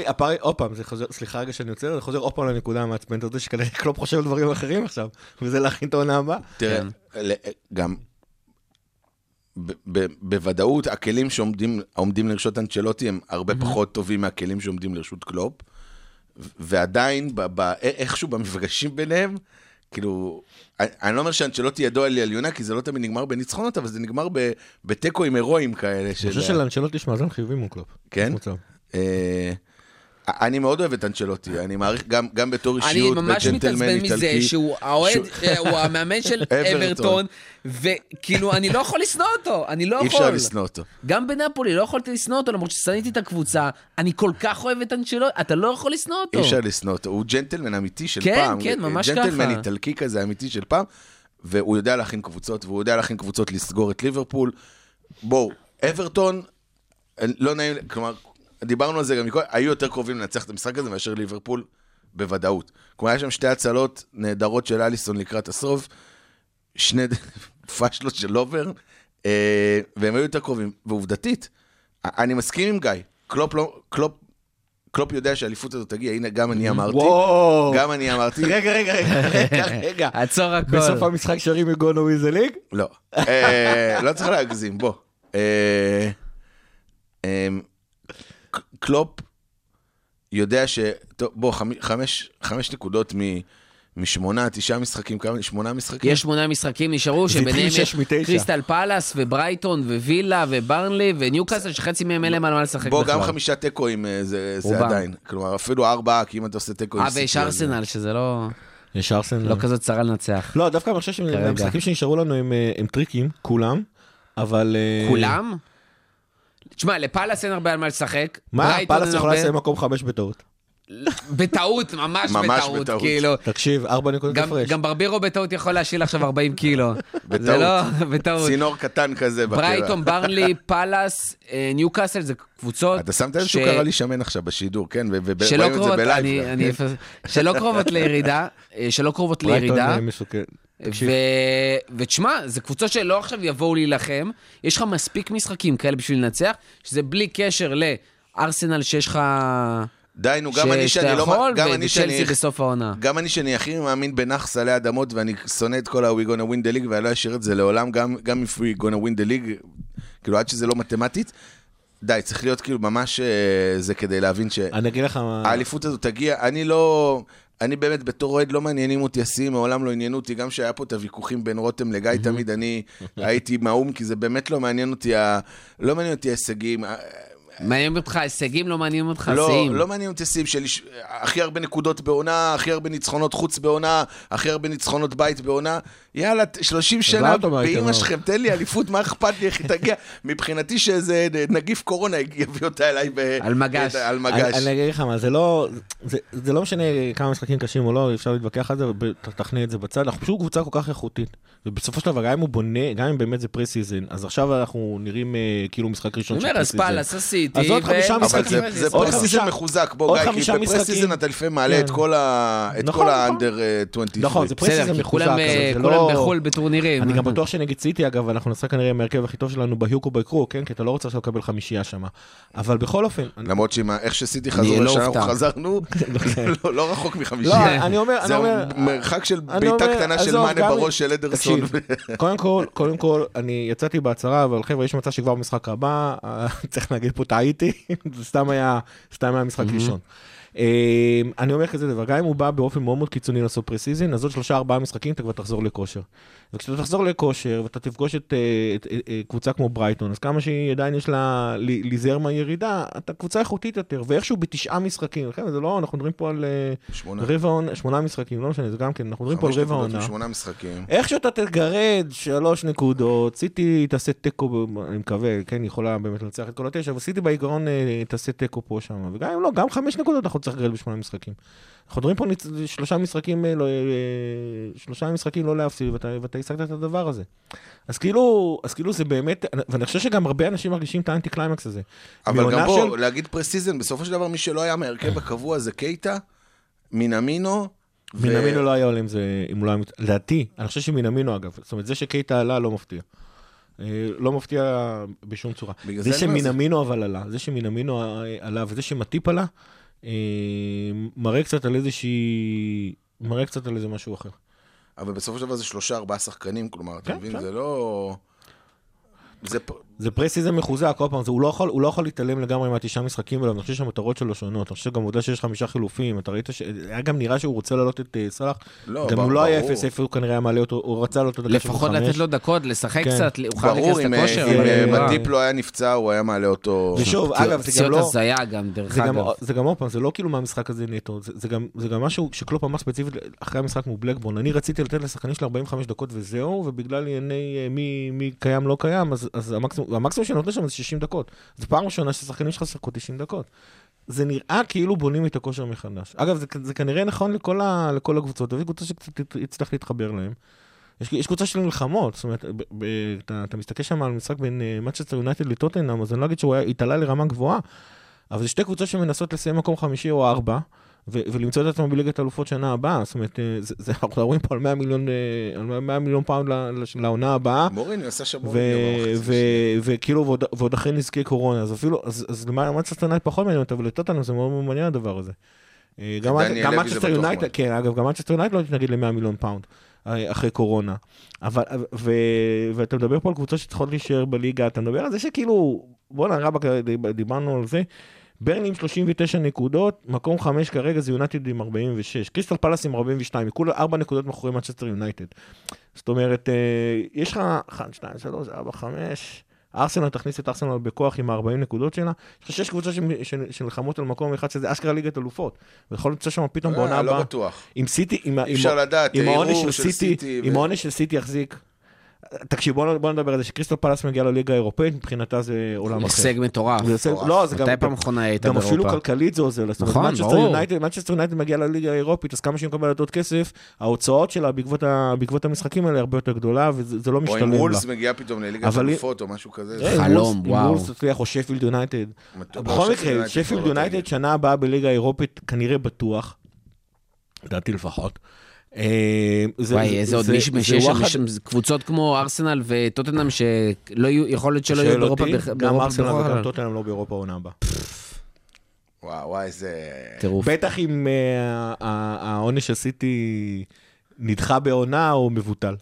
שה- אפר... עוד פעם, זה חוזר, סליחה רגע שאני עוצר, זה חוזר עוד פעם לנקודה המעצבנת הזאת, שכנראה קלופ חושב על דברים אחרים עכשיו, וזה להכין את העונה הבאה. תראה, כן. גם בוודאות הכלים שעומדים עומדים לרשות אנצ'לוטי הם הרבה פחות טובים מהכלים שעומדים לרשות קלופ, ועדיין ב- ב- איכשהו במפגשים ביניהם, כאילו, אני- אני לא אומר שאנצ'לוטי ידו על עליונה, כי זה לא תמיד נגמר בניצחונות, אבל זה נגמר בתיקו עם הירואים כאלה. אני חושב שלאנצ'לוט יש מאזן חיובי מול קלופ. כן? אה, אני מאוד אוהב את אנצ'לוטי, אני מעריך גם, גם בתור אני אישיות, ממש בג'נטלמן מתעצבן מזה איטלקי. שהוא האוהד, אה, הוא המאמן של אברטון. וכאילו, אני לא יכול לשנוא אותו, אני לא אי יכול. אפשר לשנוא אותו. גם בנפולי לא יכולתי לשנוא אותו, למרות ששנאתי את הקבוצה, אני כל כך אוהב את אנצ'לוטי, אתה לא יכול לשנוא אותו. אי אפשר לשנוא אותו, הוא ג'נטלמן אמיתי של כן, פעם. כן, ממש ג'נטלמן ככה. איטלקי כזה אמיתי של פעם, והוא יודע להכין קבוצות, והוא יודע להכין קבוצות לסגור את ליברפול. בואו, אברטון, לא נעים, כלומר, דיברנו על זה גם מקודם, היו יותר קרובים לנצח את המשחק הזה מאשר ליברפול, בוודאות. כלומר, היה שם שתי הצלות נהדרות של אליסון לקראת הסוף, שני פאשלות של לובר, אה, והם היו יותר קרובים. ועובדתית, אני מסכים עם גיא, קלופ לא... קלופ, קלופ יודע שהאליפות הזאת תגיע, הנה, גם אני אמרתי. וואו. גם אני אמרתי. רגע, רגע, רגע, רגע. עצור הכל. בסוף המשחק שרים מגונו וויז ליג? לא. אה, לא צריך להגזים, בוא. קלופ יודע ש... טוב, בוא, חמ- חמש- חמש נקודות מ- משמונה, תשעה משחקים, כמה? שמונה משחקים? יש שמונה משחקים נשארו, שביניהם יש מתשע. קריסטל פאלאס וברייטון ווילה וברנלי וניוקאסל, שחצי מהם אין להם על מה לשחק בוא, בכלל. גם חמישה תיקו'אים אה, זה זה. עדיין. כלומר, אפילו ארבעה, כי אם אתה עושה תיקו עם אה, ויש ארסנל, שזה לא יש ארסנל. לא כזאת צרה לנצח. לא, דווקא אני חושב שהמשחקים שנשארו לנו הם, אה, הם טריקים, כולם, אבל... אה, כולם? תשמע, לפאלאס אין הרבה על מה לשחק. מה, פאלאס יכולה לסיים מקום חמש בטעות. בטעות, ממש ממש בטעות, בטעות. כאילו. תקשיב, ארבע נקודות גם- הפרש. גם ברבירו בטעות יכול להשיל עכשיו 40 קילו. זה בטעות. לא, בטעות. צינור קטן כזה. בקרע. ברייטון, ברנלי, פאלאס, אה, ניוקאסל, זה קבוצות... אתה שמת לב ש- שהוא קרא לי שמן עכשיו בשידור, כן? ו- ו- שלא רואים את זה בלייב. אני, גם, אני, כן? שלא קרובות לירידה, אה, שלא קרובות לירידה, אה, מסוכן. תקשיב. ו... ותשמע, זה קבוצות שלא עכשיו יבואו להילחם, יש לך מספיק משחקים כאלה בשביל לנצח, שזה בלי קשר לארסנל שיש לך... די, נו, גם אני שאתה שאני לא... יכול, גם אני שאני... בסוף העונה. גם אני שאני הכי מאמין בנאחס עלי אדמות, ואני שונא את כל ה-We gonna win the league, ואני לא אשאיר את זה לעולם, גם, גם if we gonna win the league, כאילו עד שזה לא מתמטית. די, צריך להיות כאילו ממש אה, זה כדי להבין אני אגיד לך מה... שהאליפות הזאת תגיע. אני לא... אני באמת בתור אוהד לא מעניינים אותי השיאים, מעולם לא עניינו אותי, גם שהיה פה את הוויכוחים בין רותם לגיא, תמיד אני הייתי מהאו"ם, כי זה באמת לא מעניין אותי, ה... לא מעניין אותי ההישגים. מעניין אותך הישגים, לא מעניין אותך לא, שיאים. לא מעניין אותי שיאים של הכי הרבה נקודות בעונה, הכי הרבה ניצחונות חוץ בעונה, הכי הרבה ניצחונות בית בעונה. יאללה, ת- 30 שנה, באמא לא. שלכם, תן לי אליפות, מה אכפת לי, איך היא תגיע? מבחינתי שאיזה נגיף קורונה יביא אותה אליי ב... על מגש. על אני- מגש. אני אגיד לך מה, זה לא, זה, זה לא משנה כמה משחקים קשים או לא, אפשר להתווכח על זה, ותכנה את זה בצד, אנחנו פשוט קבוצה כל כך איכותית. ובסופו של דבר, גם אם הוא בונה, גם אם באמת זה פרי סיזן, אז עכשיו אנחנו נראים אה, כאילו משחק ראשון אני של אומר, פרי אז סיזן. פאלאס, עשיתי. אז עוד חמישה אבל משחקים. זה- זה פרסיזן מחוזק, בוא גיא, כי בפרסיזן. אתה לפעמים מעלה את כן. כל ה- את נכון, כל נכון. האנדר 23. נכון, זה פרי בסדר, סיזן כי מחוזק, כולם אבל אה, לא... בחו"ל בטורנירים. אני גם בטוח שנגד סיטי, אגב, אנחנו נשחק כנראה עם ההרכב הכי טוב שלנו בהיוק ובקרו, כן? כי אתה לא רוצה עכשיו לקבל חמישייה שם. אבל בכל אופן... למרות שאיך שסיטי חזרו לא לשם, חזרנו, לא- לא רחוק מחמישייה. אני אומר, אני זה. מרחק של בעיטה קטנה של מאנה בראש של אדרסון. קודם כל, קודם כל, אני יצאתי בהצהרה, אבל חבר'ה, יש מצב שכבר במשחק הבא, אה, צריך להגיד פה טעיתי, זה סתם היה, סתם היה משחק ראשון. אה, אני אומר כזה דבר, גם אם הוא בא באופן מאוד מאוד קיצוני לעשות pre-season, אז עוד שלושה ארבעה משחקים אתה כבר תחזור לכושר. וכשאתה תחזור לכושר ואתה תפגוש את, אה, את, את, את קבוצה כמו ברייטון, אז כמה שהיא עדיין יש לה להיזהר מהירידה, אתה קבוצה איכותית יותר, ואיכשהו בתשעה משחקים, לכן זה לא, אנחנו מדברים פה על אה, שמונה. רבע עונה, שמונה משחקים, לא משנה, זה גם כן, אנחנו מדברים פה על רבע עונה. משמונה משחקים. איך שאתה תגרד שלוש נקודות, סיטי תעשה תיקו, אני מקווה, כן, יכולה באמת לנצח את כל התשע, אבל סיטי בעיקרון אה, תעשה תיקו פה שם, וגם אם לא, גם חמש נקודות אנחנו צריכים לגרד בשמונה משחקים. אנחנו מדברים פה. שלושה משחקים, אה, לא, אה, שלושה משחקים לא להפסיד, ואתה, ואתה השגת את הדבר הזה. אז כאילו, אז כאילו זה באמת, ואני חושב שגם הרבה אנשים מרגישים את האנטי קליימקס הזה. אבל גם בוא, של- להגיד pre-season, בסופו של דבר מי שלא היה מהרכב הקבוע זה קייטה, מינמינו. ו- לא היה עולה עם זה, אם לא היה... מת- לדעתי, אני חושב שמינמינו אגב, זאת אומרת, זה שקייטה עלה לא מפתיע. אה, לא מפתיע בשום צורה. זה שמינמינו אבל עלה, זה שמינמינו אה, עלה וזה שמטיפ עלה, אה, מראה קצת על איזושהי... מראה קצת על איזה משהו אחר. אבל בסופו של דבר זה שלושה, ארבעה שחקנים, כלומר, אתה כן, מבין? כן. זה לא... זה זה פרסיזם מחוזק, עוד פעם, זה- הוא לא יכול- הוא לא יכול להתעלם לגמרי מהתשעה משחקים האלה, אני חושב שהמטרות שלו שונות, אני חושב שגם עובדה שיש חמישה חילופים, אתה ראית ש... היה גם נראה שהוא רוצה להעלות את אה, סאלח, לא, גם ברור. הוא לא היה 0-0, הוא כנראה היה מעלה אותו, הוא רצה להעלות אותו דקה לפחות 75. לתת לו דקות, לשחק כן. קצת, הוא חייב ברור, להיכנס לכושר. אם, אבל- אה, מטיפ לא היה נפצע, הוא היה מעלה אותו... ושוב, אגב, זה גם פציעות לא... הזיה גם, דרך זה גם, אגב. זה גם עוד פעם, זה לא כאילו מהמשחק הזה נטו, זה, זה, גם, משהו שקלופ אמר ספציפית אחרי המשחק מול בלקבורן. אני רציתי לתת לשחקנים של 45 דקות וזהו, ובגלל ענייני אה, מי, מי קיים לא קיים, אז, אז המקסימום, המקסימום שאני שם זה 60 דקות. זו פעם ראשונה ששחקנים שלך שיחקו 90 דקות. זה נראה כאילו בונים את הכושר מחדש. אגב, זה, זה כנראה נכון לכל, ה, לכל הקבוצות, ויש קבוצה שקצת יצטרך להתחבר להם. יש, יש קבוצה של מלחמות, זאת אומרת, ב, ב, אתה, אתה מסתכל שם על משחק בין מנצ'סטר יונייטד לטוטנאם, אז אני לא אגיד שהוא היה- התעלה לרמה גבוהה, אבל זה שתי קבוצות שמנסות לסיים מקום חמישי או ארבע, ולמצוא את עצמם בליגת אלופות שנה הבאה. זאת אומרת, אה, זה, זה, אנחנו מדברים פה על 100 מיליון, אה, על 100 מיליון פאונד לעונה הבאה. מוריניו עשה שם ו- מוריניו. ו- וכאילו, ועוד, אחרי נזקי קורונה, אז אפילו, אז, למה מנצ'סטר יונייטד פחות מעניין אותה, ולטוטנאם זה מאוד מעניין הדבר הזה. אה, גם מנצ'סטר יונייטד. כן, אגב, גם מנצ'סטר יונייטד לא תתנגד ל-100 מיליון פאונד אחרי קורונה. אבל, ו, ואתה מדבר פה על קבוצות שצריכות להישאר בליגה, אתה מדבר על זה שכאילו, בואנה, רבאק, דיברנו על זה. ברנלי עם 39 נקודות, מקום 5 כרגע זה יונייטד עם 46, קריסטל פאלאס עם 42, כולה 4 נקודות מאחורי מנצ'סטר יונייטד. זאת אומרת, אה, יש לך 1, 2, 3, 4, 5, ארסנל תכניס את ארסנל בכוח עם ה-40 נקודות שלה, יש לך 6 קבוצות שנלחמות על מקום אחד שזה אשכרה ליגת אלופות, ויכול למצוא שם פתאום בעונה אה, לא הבאה, בטוח. עם סיטי, עם העונש ערעור של סיטי, ו- העונש של סיטי יחזיק. תקשיב, בוא בוא נדבר על זה, שקריסטל פלאס מגיע לליגה האירופאית, מבחינתה זה עולם אחר. הישג מטורף. זה הישג- לא, זה גם... מתי פעם אחרונה היית גם אפילו באירופה? כלכלית זה עוזר. נכון, Manchester ברור. United- Manchester יונייטד מגיע לליגה האירופית, אז כמה שהיא מקבלת עוד כסף, ההוצאות שלה בעקבות ה- בעקבות המשחקים האלה הרבה יותר גדולה, וזה זה לא או משתלם אם לה. וולס מגיע פתאום לליגת אבל- אלופות או משהו כזה. אה, זה אם חלום, וולס- אם וואו. וולס תצליח, או שפילד יונייטד. בכל מקרה, שפילד לא יונייטד. שנה הבאה בליגה האירופית כנראה בטוח. לדעתי לפחות. אה, זה- וואי, זה- איזה עוד מישהו שיש שם, וואחד- יש שם קבוצות כמו ארסנל וטוטנאם שלא יהיו, יכול להיות שלא יהיו באירופה אותי, בכ- גם ארסנל בכלל. וגם טוטנאם לא באירופה עונה הבאה. וואו, וואי, זה... טירוף. בטח אם אה, העונש עשיתי נדחה בעונה או מבוטל.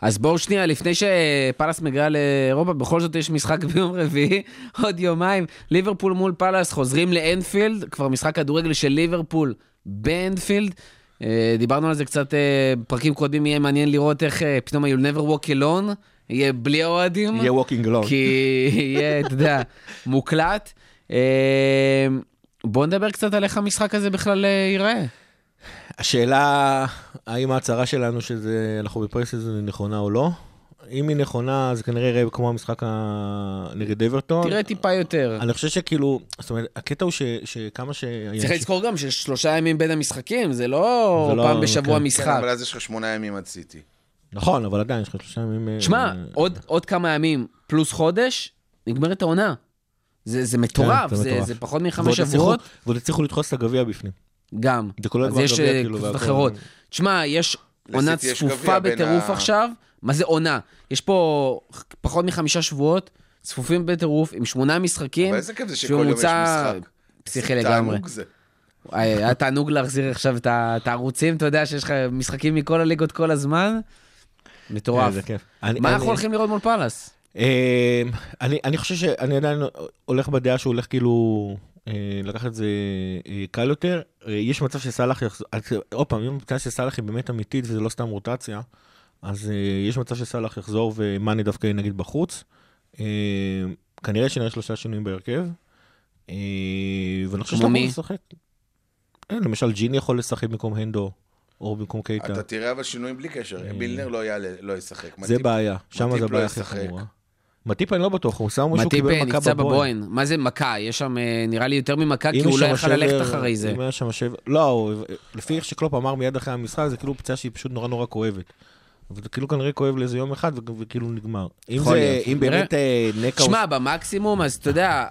אז בואו שנייה, לפני שפאלאס מגיעה לאירופה, בכל זאת יש משחק ביום רביעי, עוד יומיים. ליברפול מול פאלאס, חוזרים לאנפילד, כבר משחק כדורגל של ליברפול באנפילד. אה, דיברנו על זה קצת אה, בפרקים קודמים, יהיה מעניין לראות איך אה, פתאום ה-You'll never walk alone, יהיה בלי האוהדים. יהיה walking alone. כי יהיה, אתה יודע, מוקלט. אה, בואו נדבר קצת על איך המשחק הזה בכלל אה, ייראה. השאלה, האם ההצהרה שלנו שזה, אנחנו בפרסיס זה נכונה או לא? אם היא נכונה, זה כנראה יראה כמו המשחק ה- נגד אברטון. תראה טיפה יותר. אני חושב שכאילו, זאת אומרת, הקטע הוא ש, שכמה ש... צריך לזכור גם שיש שלושה ימים בין המשחקים, זה לא זה לא- פעם בשבוע כן. כן, משחק. אבל אז יש לך שמונה ימים עד סיטי. נכון, אבל עדיין, יש לך שלושה ימים... אה, שמע, אה, עוד, עוד כמה ימים פלוס חודש, נגמרת העונה. זה, זה מטורף, כן, זה זה, מטורף. זה פחות מחמש ועוד שבועות, ועוד הצליחו לדחוס את הגביע בפנים. גם. זה כולל אז כבר יש אה, כאילו, קבוצות. אחרות. תשמע, יש עונה צפופה בטירוף ה- עכשיו. מה זה עונה? יש פה פחות מחמישה שבועות, צפופים בטירוף, עם שמונה משחקים. אבל איזה כיף זה שכל יום יש משחק. פסיכי לגמרי. וואי, היה תענוג להחזיר עכשיו את הערוצים, אתה יודע שיש לך משחקים מכל הליגות כל הזמן. מטורף. איזה כיף. אני- מה אני- אנחנו הולכים לראות מול פאלאס? אה, אני, אני חושב שאני עדיין הולך בדעה שהוא הולך כאילו אה, לקחת את זה אה, קל יותר. אה, יש מצב שסאלח יחזור, אז, עוד פעם, אם מצב שסאלח היא באמת אמיתית וזה לא סתם רוטציה, אז אה, יש מצב שסאלח יחזור ומאני דווקא יהיה נגיד בחוץ. אה, כנראה שנראה שלושה שינויים בהרכב. אה, ואני חושב שאתה? יכול לשחק. אה, למשל ג'יני יכול לשחק במקום הנדו, או במקום קייטה. אתה תראה אבל שינויים בלי קשר. מילנר לא יעלה- לא ישחק. זה מטיפ- בעיה, שם מטיפ זה לא הבעיה הכי. חמורה. מטיפ אני לא בטוח, הוא שם מטיפ קיבל מכה נפצע בבוהן. בבוהן. מה זה מכה? יש שם, אה, נראה לי, יותר ממכה, כי הוא לא יכל ללכת אחרי זה. אם היה שם שבר... לא, לפי איך שקלופ אמר מיד אחרי המשחק, זה כאילו פציעה שהיא פשוט נורא נורא כואבת. אבל זה כאילו כנראה כואב לאיזה יום אחד וכאילו נגמר. אם זה. אם. באמת אה, נקע, הוא- שמע, במקסימום, אז אתה יודע,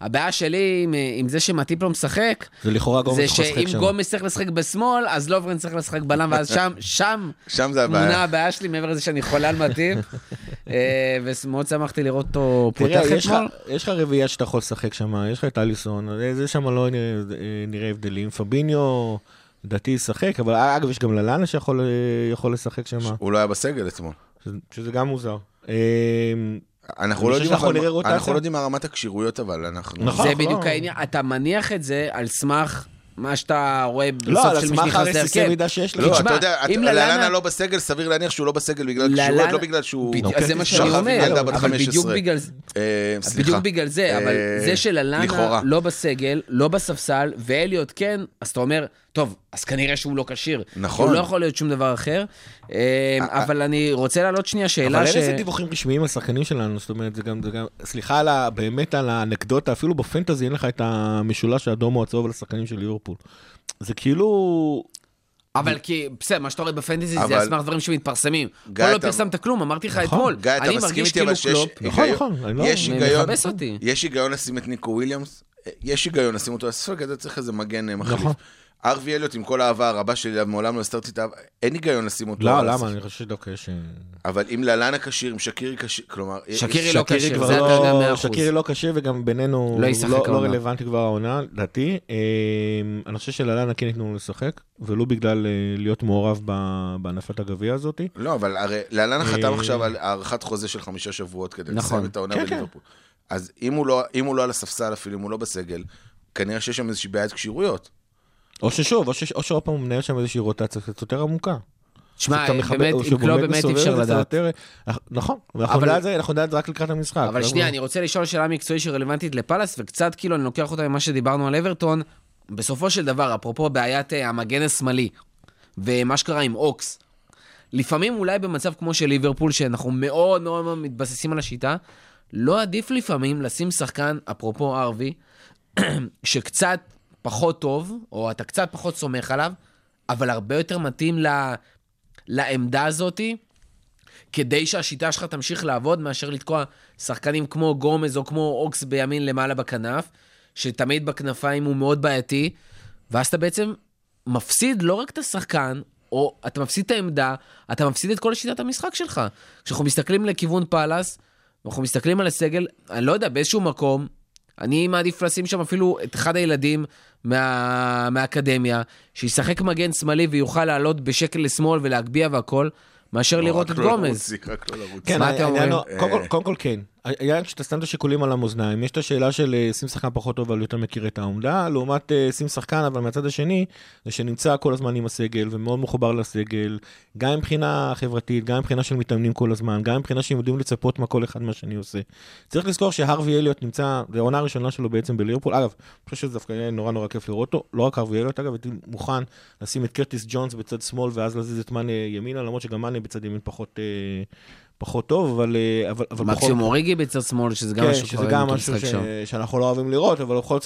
הבעיה שלי עם, אה, עם זה שמטיפ לא משחק, זה לכאורה גומס זה יכול לשחק שאם שם. גומס צריך לשחק בשמאל, אז לוברן צריך לשחק בלם, ואז שם, שם שם זה הבעיה. הבעיה שלי, מעבר לזה שאני חולה על מטיפ. אה, ומאוד שמחתי לראות אותו פותח אתמול. יש לך רביעייה שאתה יכול לשחק שם, יש לך את אליסון, זה שם לא אה, נראה הבדלים. פביניו, לדעתי ישחק, אבל אגב, יש גם ללאנה שיכול אה, יכול לשחק שם, הוא לא היה בסגל אתמול. שזה- שזה גם מוזר. אה, אנחנו אני לא יודעים. אנחנו לא יודעים מה רמת הכשירויות, אבל אנחנו... נכון. זה אנחנו בדיוק לא- העניין, אתה מניח את זה על סמך מה שאתה רואה לא, בסוף על של מי סמך שנכנס הרסיסי להרכב. מידע שיש לך. לא, אתה יודע, ללאנה- לא בסגל, סביר להניח שהוא לא בסגל בגלל כשירויות, לא בגלל שהוא... בדיוק, נוקט אז זה מה שאני אומר, אבל 15. בדיוק בגלל זה. אה, סליחה. בדיוק בגלל זה, אבל אה, זה שללאנה. לא בסגל, לא בספסל, ואליוט כן, אז אתה אומר, טוב, אז כנראה שהוא לא כשיר. נכון. הוא לא יכול להיות שום דבר אחר. אה, אבל אני רוצה להעלות שנייה שאלה אבל ש... אין איזה דיווחים רשמיים על שחקנים שלנו, זאת אומרת, זה גם, סליחה על באמת על האנקדוטה, אפילו בפנטזי אין לך את המשולש האדום או הצהוב על השחקנים של ליברפול. זה כאילו, אבל כי, בסדר, מה שאתה רואה בפנטזי זה על סמך דברים שמתפרסמים. גיא, פה לא אתה- פרסמת כלום, אמרתי לך נכון. אתמול. גיא, אתה אני מסכים מרגיש איתי כאילו אבל שיש... קלופ, נכון, נכון, אני לא- יש היגיון... מכבס אותי. יש היגיון לשים את נקו וויליאמס, יש היגיון לשים אותו לספק, אתה צריך איזה מגן אה, מחליף. נכון. הארווי אליוט, עם כל האהבה הרבה שלי, מעולם לא הסתרתי את האהבה, אין היגיון לשים אותו. לא, למה? אני חושב שדווקא יש... אה, אבל אם ללאנה כשיר, אם שקירי כשיר, כלומר... שקירי לא כשיר, זה אתה יודע לא, מאה אחוז. שקירי לא כשיר וגם בינינו לא לא, לא. רלוונטי כבר העונה, לדעתי. אה, אני חושב שלאלנה כן ייתנו לו לשחק, ולו בגלל אה, להיות מעורב בהנפת הגביע הזאת. לא, אבל הרי ללאנה חתם אה, עכשיו על הארכת חוזה של חמישה שבועות כדי נכון. לסיים את העונה כן, כן. בליברפול. אז הוא לא- אם הוא לא על הספסל אפילו, אם הוא לא בסגל, כנראה שיש שם איזושהי בעיית כשירויות. או ששוב, או ש- או שעוד פעם הוא מנהל שם איזושהי רוטציה קצת יותר עמוקה. מכבד- באמת, שהוא קלופ באמת מסובב אפשר לדעת. יותר- נכון, ואנחנו אבל- נדע את זה- אנחנו נדע את זה רק לקראת המשחק. אבל לא- שנייה, אני רוצה לשאול שאלה מקצועית שרלוונטית לפאלאס, וקצת כאילו אני לוקח אותה ממה שדיברנו על אברטון. בסופו של דבר, אפרופו בעיית אה, המגן השמאלי, ומה שקרה עם אוקס, לפעמים אולי במצב כמו של ליברפול, שאנחנו מאוד מאוד מאוד מתבססים על השיטה, לא עדיף לפעמים לשים שחקן, אפרופו ארווי, שקצת פחות טוב, או אתה קצת פחות סומך עליו, אבל הרבה יותר מתאים ל... לעמדה הזאתי, כדי שהשיטה שלך תמשיך לעבוד, מאשר לתקוע שחקנים כמו גומז או כמו אוקס בימין למעלה בכנף, שתמיד בכנפיים הוא מאוד בעייתי, ואז אתה בעצם מפסיד לא רק את השחקן, או אתה מפסיד את העמדה, אתה מפסיד את כל שיטת המשחק שלך. כשאנחנו מסתכלים לכיוון פאלאס, אנחנו מסתכלים על הסגל, אני לא יודע, באיזשהו מקום, אני מעדיף לשים שם אפילו את אחד הילדים מה... מהאקדמיה, שישחק מגן שמאלי ויוכל לעלות בשקל לשמאל ולהגביה והכל, מאשר לראות רק את לא גומז. לרוץ, רק לא לרוץ. כן, מה אתם אומרים? כל- קודם כל כן. העניין כשאתה שם את השיקולים על המאזניים, יש את השאלה של אה, שים שחקן פחות טוב אבל יותר מכיר את העומדה, לעומת אה, שים שחקן אבל מהצד השני, זה שנמצא כל הזמן עם הסגל ומאוד מחובר לסגל, גם מבחינה חברתית, גם מבחינה של מתאמנים כל הזמן, גם מבחינה שהם יודעים לצפות מה כל אחד מה שאני עושה. צריך לזכור שהרווי אליוט נמצא, זו העונה הראשונה שלו בעצם בליברפול, אגב, אני חושב שזה דווקא יהיה נורא נורא כיף לראות אותו, לא רק הרווי אליוט, אגב, הייתי מוכן לשים את קרטיס ג'ונס בצד שמאל ואז להזיז את מאנה ימינה, למרות שגם מאנה בצד ימין פחות... אה, פחות טוב, אבל, אה, אבל, אבל מקסימום אוריגי בצד שמאל, שזה גם כן, משהו שזה גם מכיר משהו ש... שם. שאנחנו לא אוהבים לראות, אבל בכל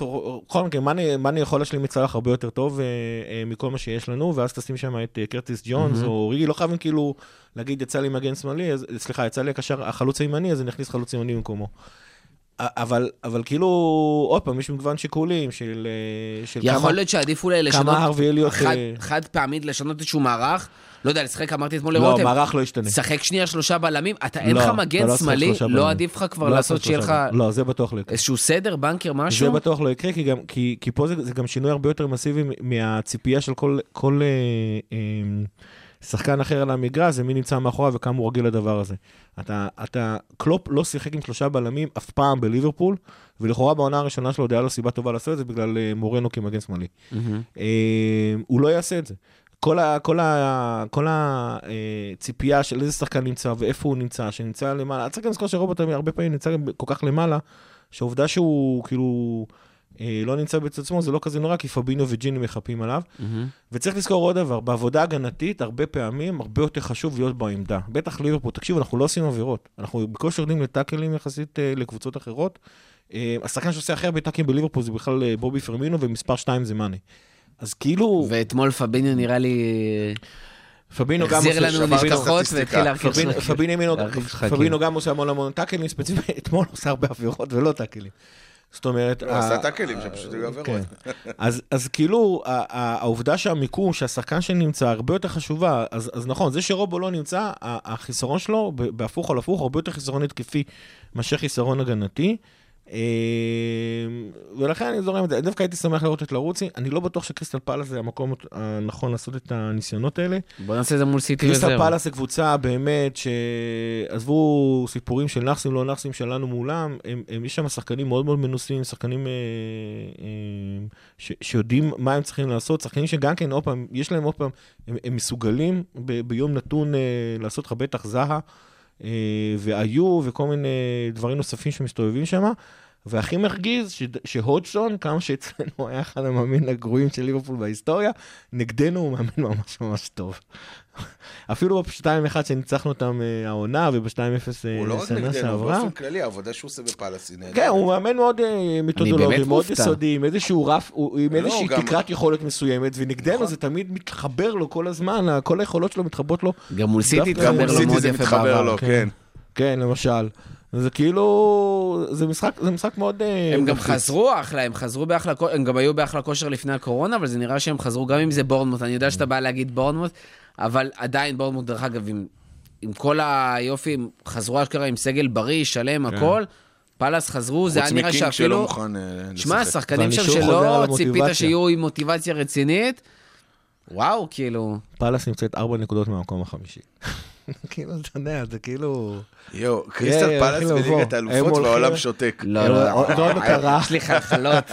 מקרה, מאני- יכול להשלים את סלאח הרבה יותר טוב אה, אה, מכל מה שיש לנו, ואז תשים שם את אה, קרטיס ג'ונס מהמם. או ריגי, לא חייבים כאילו להגיד, יצא לי מגן שמאלי, סליחה, יצא לי הקשר, החלוץ הימני, אז אני אכניס חלוץ ימני במקומו. אבל, אבל כאילו, עוד פעם, יש מגוון שיקולים של, אה, של כמה, יכול להיות שעדיף אולי לשנות, כמה הרווי אליוט... חד- אה, חד פעמית לשנות איזשהו מערך, לא יודע, לשחק, אמרתי אתמול לא, לרותם, מערך לא ישתנה. שחק שנייה שלושה בלמים, אתה אין לא, לך אתה מגן לא שמאלי, לא. עדיף לך כבר לא לעשות שיהיה לך. לא, זה בטוח לא יקרה. איזשהו סדר, בנקר, זה משהו? בטוח לא יקרה, כי, גם, כי, כי פה זה, זה גם שינוי הרבה יותר מסיבי מהציפייה של כל, כל אה, אה, שחקן אחר על המגרש, זה מי נמצא מאחוריו וכמה הוא רגיל לדבר הזה. אתה, אתה, קלופ לא שיחק עם שלושה בלמים אף פעם בליברפול, ולכאורה בעונה הראשונה שלו עוד היה לו סיבה טובה לעשות את זה בגלל אה, מורנו כמגן שמאלי. מהמם. אה, הוא לא יעשה את זה. כל, ה, כל, ה, כל הציפייה של איזה שחקן נמצא ואיפה הוא נמצא, שנמצא למעלה, צריך גם לזכור שרובוט הרבה פעמים נמצא כל כך למעלה, שהעובדה שהוא כאילו אה, לא נמצא בצד שמאל זה לא כזה נורא, כי פבינו וג'יני מחפים עליו. מהמם. וצריך לזכור עוד דבר, בעבודה הגנתית, הרבה פעמים, הרבה יותר חשוב להיות בעמדה. בטח ליברפול, תקשיבו, אנחנו לא עושים עבירות. אנחנו בקושי יורדים לטאקלים יחסית אה, לקבוצות אחרות. אה, השחקן שעושה הכי הרבה טאקלים בליברפול זה בכלל אה, בובי פרמינו, ומספר 2 זה מאנה. אז כאילו, ואתמול פביניו נראה לי פבינו גם החזיר עושה... לנו את נשכחות הסטטיסטיקה. והתחיל להרכיב פבינו-. פבינו- שחקים. פבינו גם עושה המון המון טאקלים ספציפית, אתמול עושה הרבה עבירות ולא טאקלים. זאת אומרת... הוא ה- עשה טאקלים שפשוט היו עבירות. כן. אז, כאילו, העובדה שהמיקום, שהשחקן שנמצא, הרבה יותר חשובה. אז, נכון, זה שרובו לא נמצא, החיסרון שלו, בהפוך על הפוך, הרבה יותר חיסרון התקפי מאשר חיסרון הגנתי. אה, ולכן אני זורם את זה. דווקא הייתי שמח לראות את לרוצי. אני לא בטוח שקריסטל פלאס זה המקום הנכון לעשות את הניסיונות האלה. בוא נעשה את זה מול סיטי קריסטל וזהו. פלאס זה קבוצה באמת שעזבו סיפורים של נאחסים, לא נאחסים שלנו מולם, הם, הם, יש שם שחקנים מאוד מאוד מנוסים, שחקנים אה, אה, ש, שיודעים מה הם צריכים לעשות, שחקנים שגם כן, עוד פעם, יש להם עוד פעם, הם, הם מסוגלים ב, ביום נתון אה, לעשות לך בטח זהה, והיו וכל מיני דברים נוספים שמסתובבים שם. והכי מרגיז, ש- שהודסון, כמה שאצלנו היה אחד המאמין הגרועים של ליברפול בהיסטוריה, נגדנו הוא מאמן ממש ממש טוב. אפילו ב-2-1 שניצחנו אותם אה, העונה, וב-2-0 הוא לא רק שנה נגדנו, שעברה. באופן כללי, העבודה שהוא עושה בפאלאס היא נהדרת. כן, הוא מאמן מאוד אה, מתודולוגי, מאוד. יסודי, עם איזשהו רף, הוא- עם לא, איזושהי גם- תקרת יכולת מסוימת, ונגדנו נכון. זה תמיד מתחבר לו כל הזמן, כל היכולות שלו מתחברות לו. גם מול סיטי התחבר לו מאוד זה יפה מתחבר בעבר. לו, כן. כן, למשל. זה כאילו, זה משחק, זה משחק מאוד... אה, הם גם. חזרו אחלה, הם חזרו באחלה, הם גם היו באחלה כושר לפני הקורונה, אבל זה נראה שהם חזרו, גם אם זה בורנמוט, אני יודע שאתה בא להגיד בורנמוט, אבל עדיין בורנמוט, דרך אגב, עם, עם כל היופי, הם חזרו אשכרה עם סגל בריא, שלם, הכל, פאלאס חזרו, זה היה חוץ נראה מקינג שלא שאפילו... מוכן אה, שמע, לשחק. השחקנים ואני שם שלא ציפית. שיהיו עם מוטיבציה רצינית, וואו, כאילו... פאלאס נמצאת ארבע נקודות מהמקום החמישי. כאילו, אתה יודע, זה כאילו... יואו, קריסטל כן, פלאס הולכים לבוא. בליגת האלופות והעולם שותק. לא, אה, לא, עוד לא קרה. יש לי חלחלות,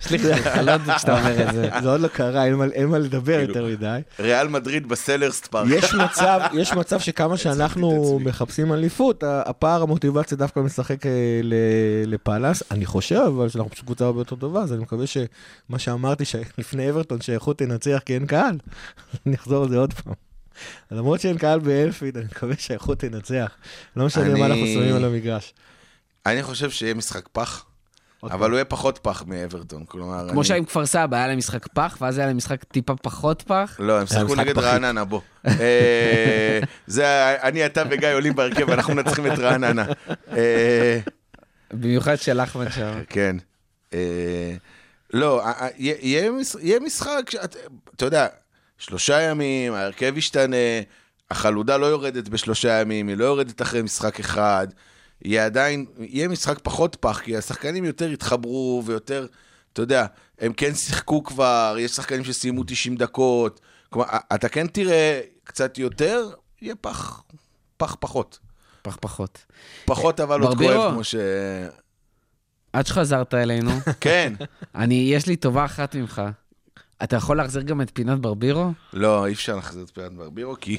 יש לי חלחלות כשאתה אומר את זה. זה עוד לא קרה, אין מה- לדבר כאילו. יותר מדי. ריאל מדריד בסלהרסט פארק. יש מצב, יש מצב שכמה שאנחנו. מחפשים אליפות, ה- הפער המוטיבציה דווקא משחק אה, ל- לפאלאס. אני חושב אבל שאנחנו פשוט קבוצה הרבה יותר טובה, אז אני מקווה שמה שאמרתי לפני אברטון, שהאיכות תנצח כי אין קהל, אני אחזור על זה עוד פעם. למרות שאין קהל באלפיד, אני מקווה שהאיכות תנצח. לא משנה אני- מה אנחנו שמים על המגרש. אני חושב שיהיה משחק פח, אבל הוא יהיה פחות פח מאברטון. כלומר, כמו אני- שהיה עם כפר סבא, היה להם משחק פח, ואז היה להם משחק טיפה פחות פח. לא, הם שיחקו משחק נגד. רעננה, בוא. אה, זה, אני, אתה וגיא עולים בהרכב, ואנחנו מנצחים את רעננה. אה, במיוחד של אחמד שם. כן. אה, לא, יהיה- יהיה מש- יהיה משחק, אתה יודע, שלושה ימים, ההרכב ישתנה, החלודה לא יורדת בשלושה ימים, היא לא יורדת אחרי משחק אחד. יהיה עדיין, יהיה משחק פחות פח, כי השחקנים יותר יתחברו ויותר, אתה יודע, הם כן שיחקו כבר, יש שחקנים שסיימו 90 דקות. כלומר, אתה כן תראה קצת יותר, יהיה פח, פח פחות. פח פחות. פחות אבל עוד. כואב, כמו ש... עד שחזרת אלינו, כן. אני, יש לי טובה אחת ממך. אתה יכול להחזיר גם את פינת ברבירו? לא, אי אפשר להחזיר את פינת ברבירו, כי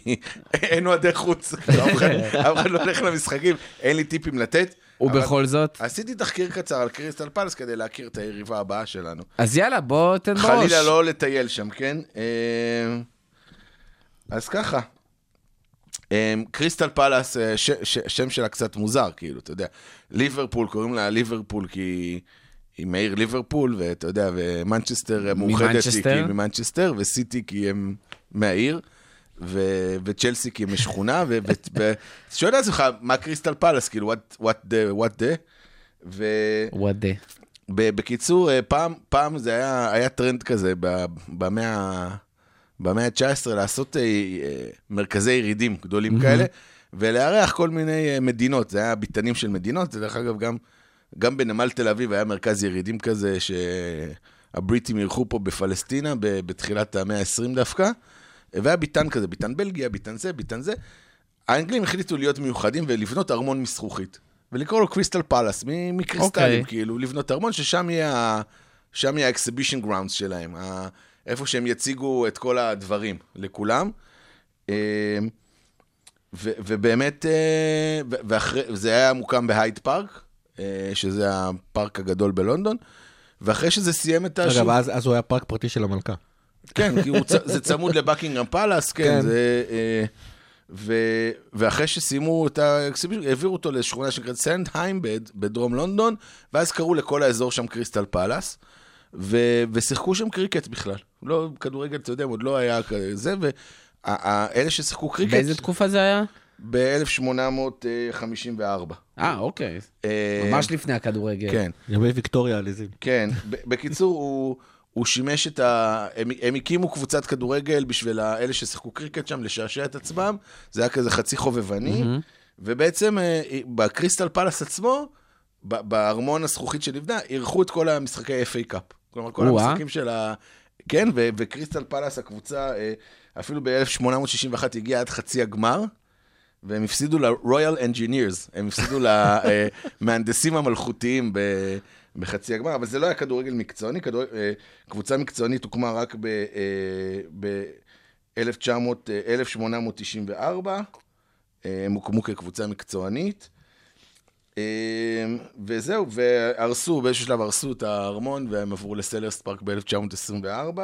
אין אוהדי חוץ. אף אחד לא הולך למשחקים, אין לי טיפים לתת. ובכל זאת, עשיתי תחקיר קצר על קריסטל פלס כדי להכיר את היריבה הבאה שלנו. אז יאללה, בוא תן בראש. חלילה לא לטייל שם, כן? אה, אז ככה. אה, קריסטל פלאס, אה, שם שלה קצת מוזר, כאילו, אתה יודע. ליברפול, קוראים לה ליברפול כי היא מעיר ליברפול, ואתה יודע, ומנצ'סטר מאוחדת היא כי ממנצ'סטר. היא ממנצ'סטר, וסיטי כי הם מהעיר, ו- וצ'לסי כי הם משכונה, ואתה שואל את עצמך, מה קריסטל פלאס, כאילו, what- what the, what the? ו- וואדה. ב- בקיצור, אה, פעם, פעם זה היה, היה טרנד כזה במאה, במאה ה-19 לעשות אה, אה, מרכזי ירידים גדולים כאלה, ולארח כל מיני מדינות. זה היה ביתנים של מדינות, זה דרך אגב גם, גם בנמל תל אביב היה מרכז ירידים כזה שהבריטים אירחו פה בפלסטינה בתחילת המאה ה-20 דווקא, והיה ביתן כזה, ביתן בלגיה, ביתן זה, ביתן זה. האנגלים החליטו להיות מיוחדים ולבנות ארמון מזכוכית. ולקרוא לו קריסטל פלאס, מקריסטלים, אוקיי. כאילו, לבנות ארמון, ששם יהיה יהיה ה exhibition grounds שלהם, איפה שהם יציגו את כל הדברים לכולם. אה, ו- ובאמת, אה, ואחרי, זה היה מוקם בהייד פארק, שזה הפארק הגדול בלונדון, ואחרי שזה סיים את השוק... אגב, אז אז הוא היה פארק פרטי של המלכה. כן, כי הוא צ- זה צמוד לבקינגהם פלאס, כן, כן. זה... אה, ו- ואחרי שסיימו את ה exhibition, העבירו אותו לשכונה שנקראת סידנהאם בד- בדרום לונדון, ואז קראו לכל האזור שם קריסטל פלאס, ו- ושיחקו שם קריקט בכלל. לא, כדורגל, אתה יודע, עוד לא היה כזה, ואלה ששיחקו קריקט, באיזה תקופה זה היה? ב-1854. אה, אוקיי. ממש לפני הכדורגל. כן. ימי ויקטוריה עליזים. כן, בקיצור, הוא, הוא שימש את ה... הם, הם הקימו קבוצת כדורגל בשביל אלה ששיחקו קריקט שם, לשעשע את עצמם. זה היה כזה חצי חובבני. ובעצם אה, בקריסטל פלאס עצמו, ב- בארמון הזכוכית שנבנה, אירחו את כל המשחקי FA Cup. כלומר, כל או-אה. המשחקים של ה... כן, ו- וקריסטל פלאס, הקבוצה, אה, אפילו ב-1861 הגיעה עד חצי הגמר, והם הפסידו ל-Royal Engineers, הם הפסידו למהנדסים המלכותיים ב... בחצי הגמר, אבל זה לא היה כדורגל מקצועני, כדור... אה, קבוצה מקצוענית הוקמה רק ב... אה, ב-1894, אה, הם הוקמו כקבוצה מקצוענית. אה, וזהו, והרסו, באיזשהו שלב הרסו את הארמון, והם עברו לסלרס פארק ב-1924.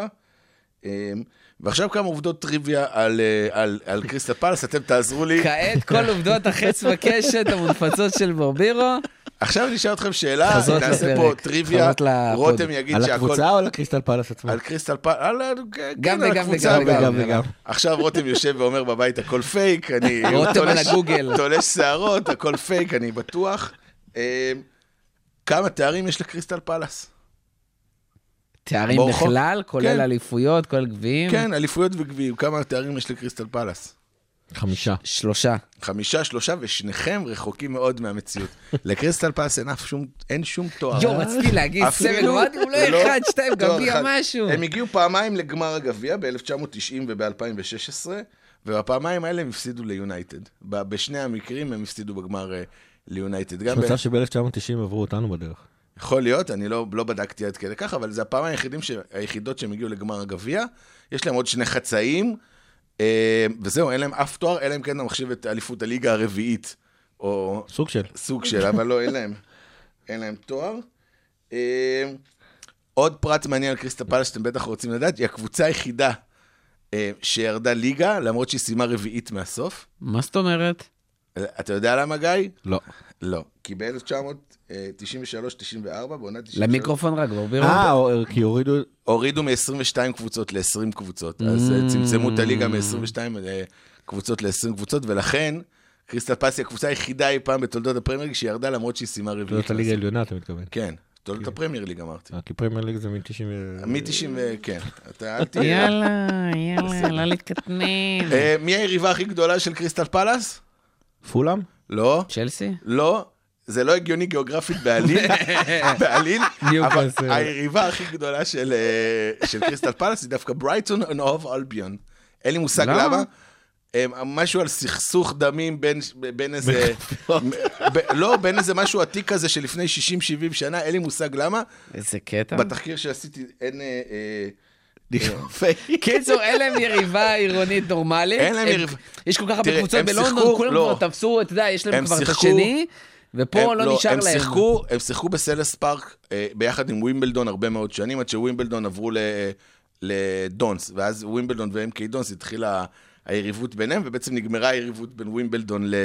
ועכשיו כמה עובדות טריוויה על, אה, על, על קריסטל פלס, אתם תעזרו לי. כעת כל עובדות החץ וקשת המונפצות של ברבירו. עכשיו אני אשאל אתכם שאלה, נעשה פה טריוויה. רותם יגיד על שהכל... הקבוצה או על הקריסטל פלאס עצמה? על קריסטל פלס, על, כן, גם על וגם הקבוצה, וגם. עכשיו רותם יושב ואומר בבית הכל פייק, אני רותם על הגוגל. תולש שערות, הכל פייק, אני בטוח. אה, כמה תארים יש לקריסטל פלס? תארים? בכלל, כולל כן. אליפויות, כולל גביעים. כן, אליפויות וגביעים, כמה תארים יש לקריסטל פלס? חמישה. שלושה. חמישה, שלושה, ושניכם רחוקים מאוד מהמציאות. לקריסטל פלס אין אף שום, אין שום תואר. יואו, רציתי להגיד אפילו- סמל, אמרתי, הוא לא לא, אחד, שתיים, תואר גביע, אחד. משהו. הם הגיעו פעמיים לגמר הגביע, ב-1990 וב-2016, ובפעמיים האלה הם הפסידו ליונייטד. בשני המקרים הם הפסידו בגמר אה, ליונייטד. יש מצב שב-1990 עברו אותנו בדרך. יכול להיות, אני לא, לא בדקתי עד כדי כך, אבל זה הפעמיים היחידים ש... היחידות שהם הגיעו לגמר הגביע. יש להם עוד שני חצאים, אה, וזהו, אין להם אף תואר, אלא אם כן אתה מחשיב את אליפות הליגה הרביעית, או סוג של. סוג של, אבל לא, אין להם, אין להם תואר. אה, עוד פרט מעניין על קריסטה פלס שאתם בטח רוצים לדעת, היא הקבוצה היחידה אה, שירדה ליגה, למרות שהיא סיימה רביעית מהסוף. מה זאת אומרת? אתה יודע למה, גיא? לא. לא. כי ב-1993-94, בעונה 93... למיקרופון רק, ברבירו. אה, או- כי הורידו... הורידו מ-22 קבוצות ל-20 קבוצות, אז אה, צמצמו את הליגה מ-22 קבוצות ל-20 קבוצות, ולכן קריסטל פלס היא הקבוצה היחידה אי פעם בתולדות הפרמייר ליג שירדה למרות שהיא סיימה רביעית. זאת הליגה. העליונה, אתה מתכוון. כן, תולדות הפרמייר ליג אמרתי. אה, כי פרמייר ליג זה מ-90... מ-90, כן, אתה אל תהיה... יאללה, יאללה, לא להתקטנן. אה, מי היריבה הכי גדולה של קריסטל פלאס? פולאם? לא, צ'לסי? לא. זה לא הגיוני גיאוגרפית בעליל, בעליל, אבל. היריבה הכי גדולה של, אה, של קריסטל פלאס היא דווקא ברייטון אוף אלביון. אין לי מושג למה? משהו על סכסוך דמים בין, בין איזה... ב, לא, בין איזה משהו עתיק כזה שלפני 60-70 שנה, אין לי מושג למה. איזה קטע. בתחקיר שעשיתי אין... אה, אה, קיצור, אין להם יריבה עירונית נורמלית. אין להם הם- יריבה. יש כל כך הרבה קבוצות בלונדון, כולם לא. כבר תפסו, אתה יודע, יש להם הם כבר את השני, ופה הם- לא נשאר הם להם. שיחקו, הם שיחקו בסלהרסט פארק אה, ביחד עם ווימבלדון הרבה מאוד שנים, עד שווימבלדון עברו ל, לדונס, ואז ווימבלדון ו-MK דונס התחילה היריבות ביניהם, ובעצם נגמרה היריבות בין ווימבלדון ל,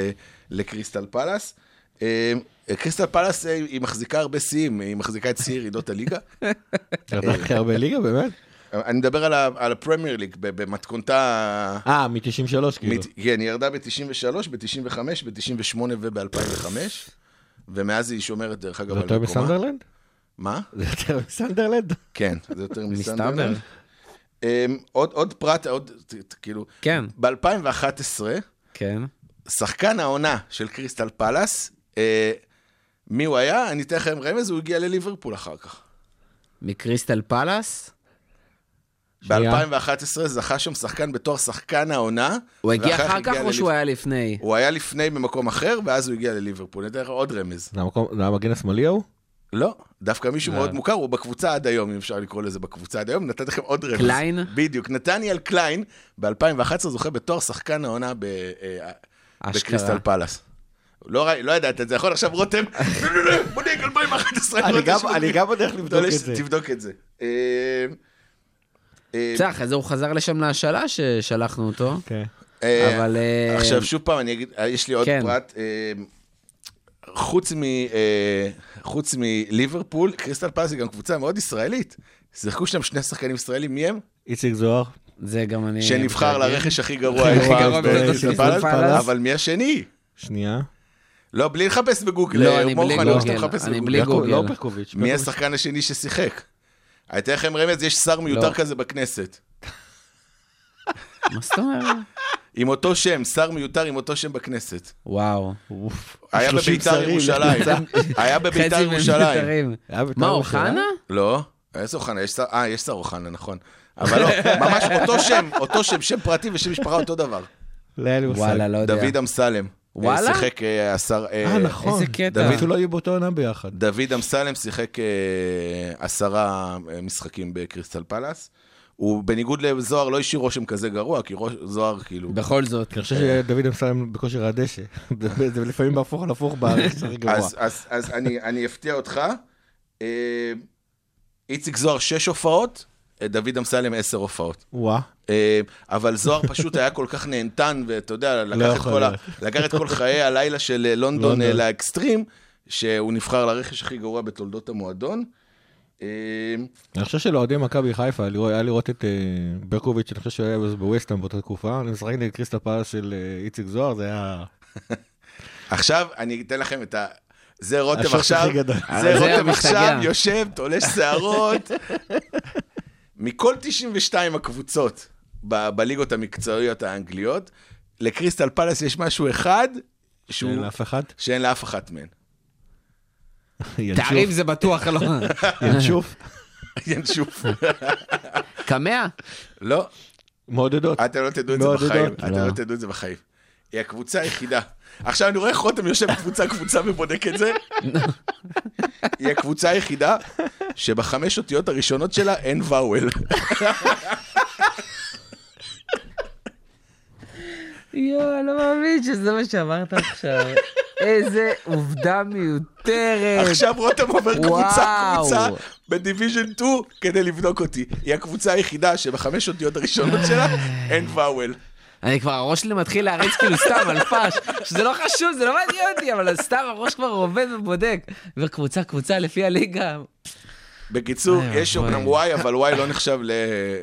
לקריסטל פלאס. אה, קריסטל פלאס, אה, היא מחזיקה הרבה שיאים, היא מחזיקה את שיא ירידות הליגה. הכי הרבה ליגה, באמת? אני מדבר על, ה- על הפרמייר ליג, ב- במתכונתה... אה, מ-93 כאילו. מת- כן, היא ירדה ב-93, ב-95, ב-98 וב-2005, ומאז היא שומרת, דרך אגב, זה על יותר מקומה. מסנדרלנד? מה? זה יותר מסנדרלנד? כן, זה יותר. מסנדרלנד. Um, עוד, עוד פרט, עוד, כאילו, כן, ב-2011, כן. שחקן העונה של קריסטל פלאס, אה, מי הוא היה? אני אתן לכם רמז, הוא הגיע לליברפול אחר כך. מקריסטל פלאס? שנייה. ב-2011 זכה שם שחקן בתור שחקן העונה. הוא הגיע אחר כך או שהוא היה לפני? הוא היה לפני במקום אחר, ואז הוא הגיע לליברפול. אני אתן לך עוד רמז. זה זה המגן השמאלי ההוא? לא, דווקא מישהו אה. מאוד מוכר, הוא בקבוצה עד היום, אם אפשר לקרוא לזה בקבוצה עד היום. נתתי לכם עוד רמז. קליין? בדיוק. נתניאל קליין, ב-2011 זוכה בתואר שחקן העונה אה, אשכרה. בקריסטל פלאס. לא, לא ידעת את זה, יכול עכשיו רותם, 2011. אני רותם גם- שבודק. אני גם בדרך לבדוק את זה. תבדוק את זה. אה, אה, בסדר, אחרי זה הוא חזר לשם להשאלה ששלחנו אותו. כן. אה, אבל, אה, עכשיו, שוב פעם, אני אגיד, אה, יש לי עוד כן. פרט. אה, חוץ מ... אה, חוץ מליברפול, קריסטל פלאס היא גם קבוצה מאוד ישראלית. שיחקו שם שני שחקנים ישראלים, מי הם? איציק זוהר. זה גם אני... שנבחר לרכש הכי גרוע הכי אי גרוע פעם בקריסטל פלאס. אבל מי השני? שנייה. לא, בלי לחפש בגוגל. לא, אה, אני בלי שאתה גוגל, אני. בלי גוגל. לא. מי. השחקן השני ששיחק? אני אתן לכם רמז, יש שר מיותר לא. כזה בכנסת. מה זאת אומרת? עם אותו שם, שר מיותר עם אותו שם בכנסת. וואו. היה 30 בביתר. ירושלים. היה בביתר ירושלים. מיותרים. היה בית"ר מה? אוחנה? לא, איזה אוחנה? יש שר, אה, יש שר אוחנה, נכון. אבל לא, ממש אותו שם, אותו שם, שם פרטי ושם משפחה אותו דבר. לא היה לי מושג. וואלה, לא יודע. דוד אמסלם. וואלה? אה, שיחק אה, השר... אה, נכון. איזה קטע. דוד לא יהיו באותו עונה ביחד. דוד אמסלם שיחק אה, עשרה אה, משחקים בקריסטל פלאס. הוא בניגוד לזוהר לא השאיר רושם כזה גרוע, כי ראש- זוהר כאילו... בכל זאת. אני חושב שדוד אמסלם בכושר הדשא. זה לפעמים בהפוך על הפוך בארץ, זה הכי גרוע. אז, אז, אז אני, אני אפתיע אותך. אה, איציק זוהר שש הופעות, אה, דוד אמסלם עשר הופעות. וואה. אה, אבל זוהר פשוט היה כל כך נהנתן, ואתה יודע, לקח, את כל, ה. לקח את כל חיי הלילה של אה, לונדון לונדון. אה, לאקסטרים, שהוא נבחר לרכש הכי גרוע בתולדות המועדון. אה, אני חושב שלאוהדי מכבי חיפה היה לראות- את אה, ברקוביץ', אני חושב שהוא היה בווסטהאם באותה תקופה, אני משחק נגד קריסטל פלאס של אה, איציק זוהר, זה היה... עכשיו אני אתן לכם את ה... זה רותם עכשיו. זה רותם. עכשיו יושב, תולש שערות. מכל 92 הקבוצות ב- בליגות המקצועיות האנגליות, לקריסטל פלאס יש משהו אחד שהוא... אין לאף אחד. שאין לאף אחת מהן. תעריף זה בטוח לא. ינשוף. ינשוף. קמע? לא, מעודדות. אתם לא תדעו את זה. בחיים. אתם לא. לא תדעו את זה בחיים. היא הקבוצה היחידה. עכשיו אני רואה איך רותם יושב קבוצה קבוצה ובודק את זה. היא הקבוצה היחידה שבחמש אותיות הראשונות שלה אין ואוול. יואו, אני לא מאמין שזה מה שאמרת עכשיו. איזה עובדה מיותרת. עכשיו רותם עובר קבוצה וואו. קבוצה בדיוויז'ן 2 כדי לבדוק אותי. היא הקבוצה היחידה שבחמש אותיות הראשונות שלה אין ואוול. אני כבר, הראש שלי מתחיל להריץ כאילו סתם על פאש, שזה לא חשוב, זה לא מעניין אותי, אבל סתם הראש כבר עובד ובודק. עובר קבוצה לפי הליגה. בקיצור, איי, יש. אומנם וואי, אבל וואי לא נחשב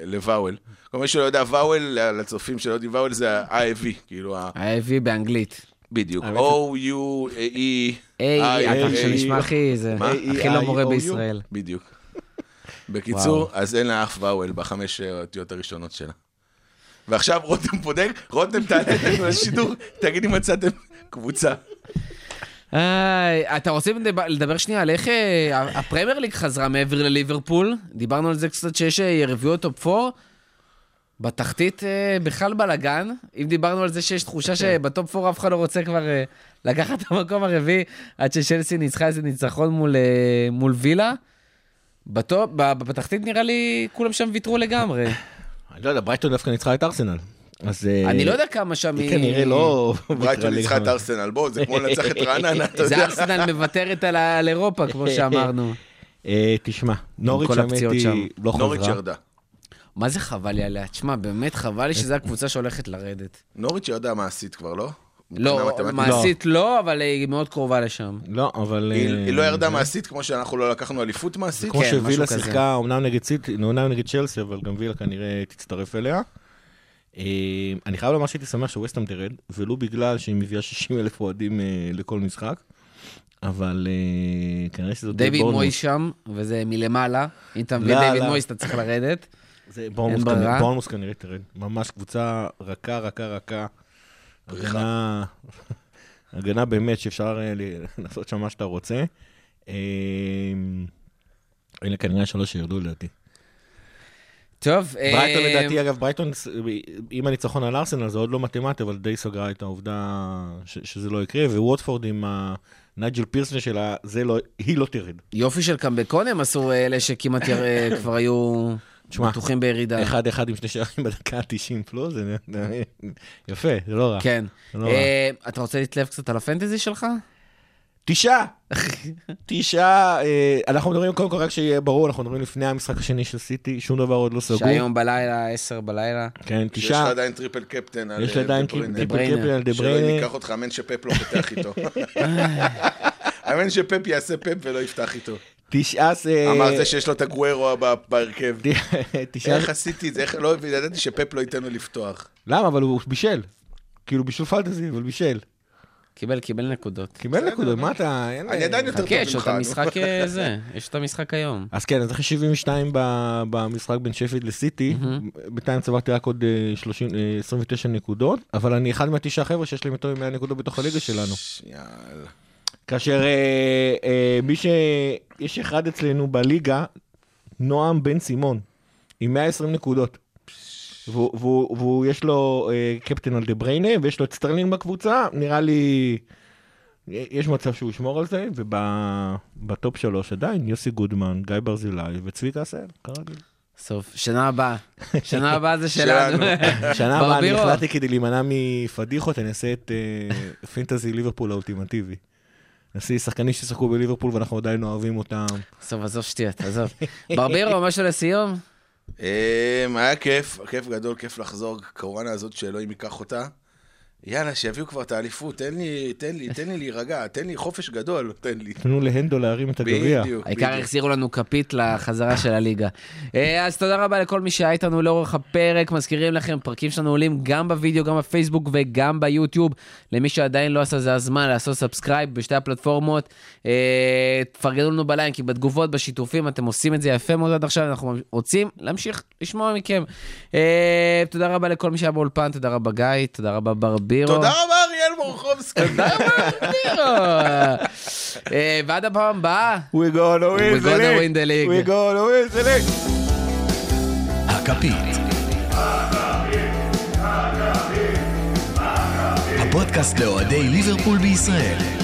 לוואוול. כל מי שלא יודע, ואוול, לצופים שלא יודעים, ואוול זה ה-IAV, כאילו, ה- ה-AV באנגלית. בדיוק, O-U-E, איי, אתה שנשמע הכי, זה? הכי לא מורה A-E-I-O-U? בישראל. בדיוק. בקיצור. אז אין לה אף vowel בחמש האותיות הראשונות שלה. ועכשיו רותם בודק, רותם תעלה אלינו לשידור, תגיד אם מצאתם קבוצה. אתה רוצה לדבר- שנייה על איך אה, הפרמייר ליג חזרה מעבר לליברפול? דיברנו על זה קצת שיש אה, יריבויות top 4. בתחתית אה, בכלל בלאגן. אם דיברנו על זה שיש תחושה שב top 4 אף אחד לא רוצה כבר לקחת את המקום הרביעי עד ששלסי ניצחה איזה ניצחון מול, מול וילה. בתחתית נראה לי כולם שם ויתרו לגמרי. אני לא יודע, ברייטון דווקא ניצחה את ארסנל. אז... אה, אני לא יודע כמה שם היא כנראה לא... ברייטון ניצחה את ארסנל, בוא, זה כמו לנצח את רעננה, אתה זה יודע. ארסנל מוותרת על אירופה, כמו שאמרנו. אה, תשמע, נוריץ' האמת. היא לא נוריץ' חזרה. ירדה. מה זה חבל לי עליה? תשמע, באמת חבל לי שזו הקבוצה שהולכת לרדת. נוריץ' ירדה מעשית כבר, לא? לא. מעשית לא, אבל היא מאוד קרובה לשם. לא, אבל... היא אה, היא לא ירדה מעשית כמו שאנחנו לא לקחנו אליפות מעשית? כמו כן, שווילה. שיחקה, אמנם נגד סיטי, אמנם נגד צ'לסי, אבל גם וילה כנראה תצטרף אליה. אה, אני חייב לומר שהייתי שמח שווסטהאם תרד, ולו בגלל שהיא מביאה 60 אלף אוהדים אה, לכל משחק. אבל אה, כנראה שזאת תהיה דיוויד בורנמוס. מויס שם, וזה מלמעלה. אם אתה מביא לא, דיוויד לא. מויס, אתה צריך לרדת. בורנמוס בורנמוס כנראה תרד. ממש קבוצה רכה, רכה, רכה. הגנה, הגנה באמת שאפשר אה, לעשות שם מה שאתה רוצה. אה, אלה כנראה שלוש שירדו לדעתי. טוב, ברייטון אה, לדעתי, אגב, ברייטון, עם הניצחון על ארסנל זה עוד לא מתמטי, אבל די סגרה את העובדה שזה לא יקרה, וווטפורד עם הנייג'ל פירסון שלה, זה לא, היא לא תרד. יופי של קמבקון הם עשו אלה שכמעט אה, כבר היו תשמע, בטוחים בירידה. אחד אחד עם שני שערים בדקה ה-90 פלוס, זה יפה, זה לא רע. כן. לא רע. אה, אתה רוצה להתלהב קצת על ה fantasy שלך? תשעה! תשעה, אה, אנחנו מדברים, קודם כל רק שיהיה ברור, אנחנו מדברים לפני המשחק השני של סיטי, שום דבר עוד לא סגור. שהיום בלילה, עשר בלילה. כן, שיש לך תשעה. עדיין triple captain על יש אה, לי עדיין. triple. captain על דה שלא בריינה. ייקח אותך, אמן שפפ לא פותח איתו. אמן שפפ יעשה פפ ולא יפתח איתו. תשעה זה... אמר זה שיש לו את הגוורו בהרכב. תשעה... איך עשיתי את זה? איך לא ידעתי שפפ לא ייתן לו לפתוח. למה? אבל הוא בישל. כאילו בישול פנטזי, אבל בישל. קיבל, קיבל נקודות. קיבל נקודות, מה אתה... אני עדיין יותר חכה, טוב יש עוד ממך, את נו. המשחק אה, זה, יש את המשחק היום. אז כן, אז אחרי 72 ב- במשחק בין שפילד לסיטי, בינתיים צברתי רק עוד אה, 30, אה, 29 נקודות, אבל אני אחד מהתשעה חבר'ה שיש להם יותר מ-100 נקודות בתוך הליגה שלנו. יאללה. כאשר אה, אה, מי ש... יש אחד אצלנו בליגה, נועם בן סימון, עם 120 נקודות. והוא, והוא, והוא יש לו אה, קפטן על דה בריינה, ויש לו את סטרלינג בקבוצה, נראה לי... יש מצב שהוא ישמור על זה, וב top שלוש עדיין יוסי גודמן, גיא ברזילי וצביקה עשהאל, כרגיל. סוף, שנה הבאה. שנה הבאה זה שלנו. שנה הבאה אני. החלטתי כדי להימנע מפדיחות, אני אעשה את אה, פנטזי ליברפול האולטימטיבי. נעשה שחקנים ששיחקו בליברפול ואנחנו עדיין אוהבים אותם. עזוב, עזוב שטויות, עזוב. ברבירו, משהו לסיום? אמ, היה כיף, כיף גדול, כיף לחזור, קורונה הזאת שאלוהים ייקח אותה. יאללה, שיביאו כבר את האליפות, תן לי, תן לי, תן לי להירגע, תן לי חופש גדול, תן לי. תנו להנדו להרים את הגביע. בדיוק, העיקר. החזירו לנו כפית לחזרה של הליגה. אה, אז תודה רבה לכל מי שהיה איתנו לאורך הפרק. מזכירים לכם, פרקים שלנו עולים גם בווידאו, גם בפייסבוק וגם ביוטיוב. למי שעדיין לא עשה, זה הזמן לעשות subscribe בשתי הפלטפורמות. אה, תפרגנו לנו בלייקים, בתגובות, בשיתופים, אתם עושים את זה יפה מאוד עד עכשיו. אנחנו רוצים להמשיך לשמוע מכם. אה, תודה רבה לכל מי שהיה באולפן, תודה רבה גיא, תודה רבה ברבירו. תודה רבה, אריאל מורחובסקי. תודה רבה ברבירו. אה, ועד הפעם הבאה. We gonna win We gonna win the league. We gonna win the league. הכפית. הפודקאסט לאוהדי ליברפול בישראל.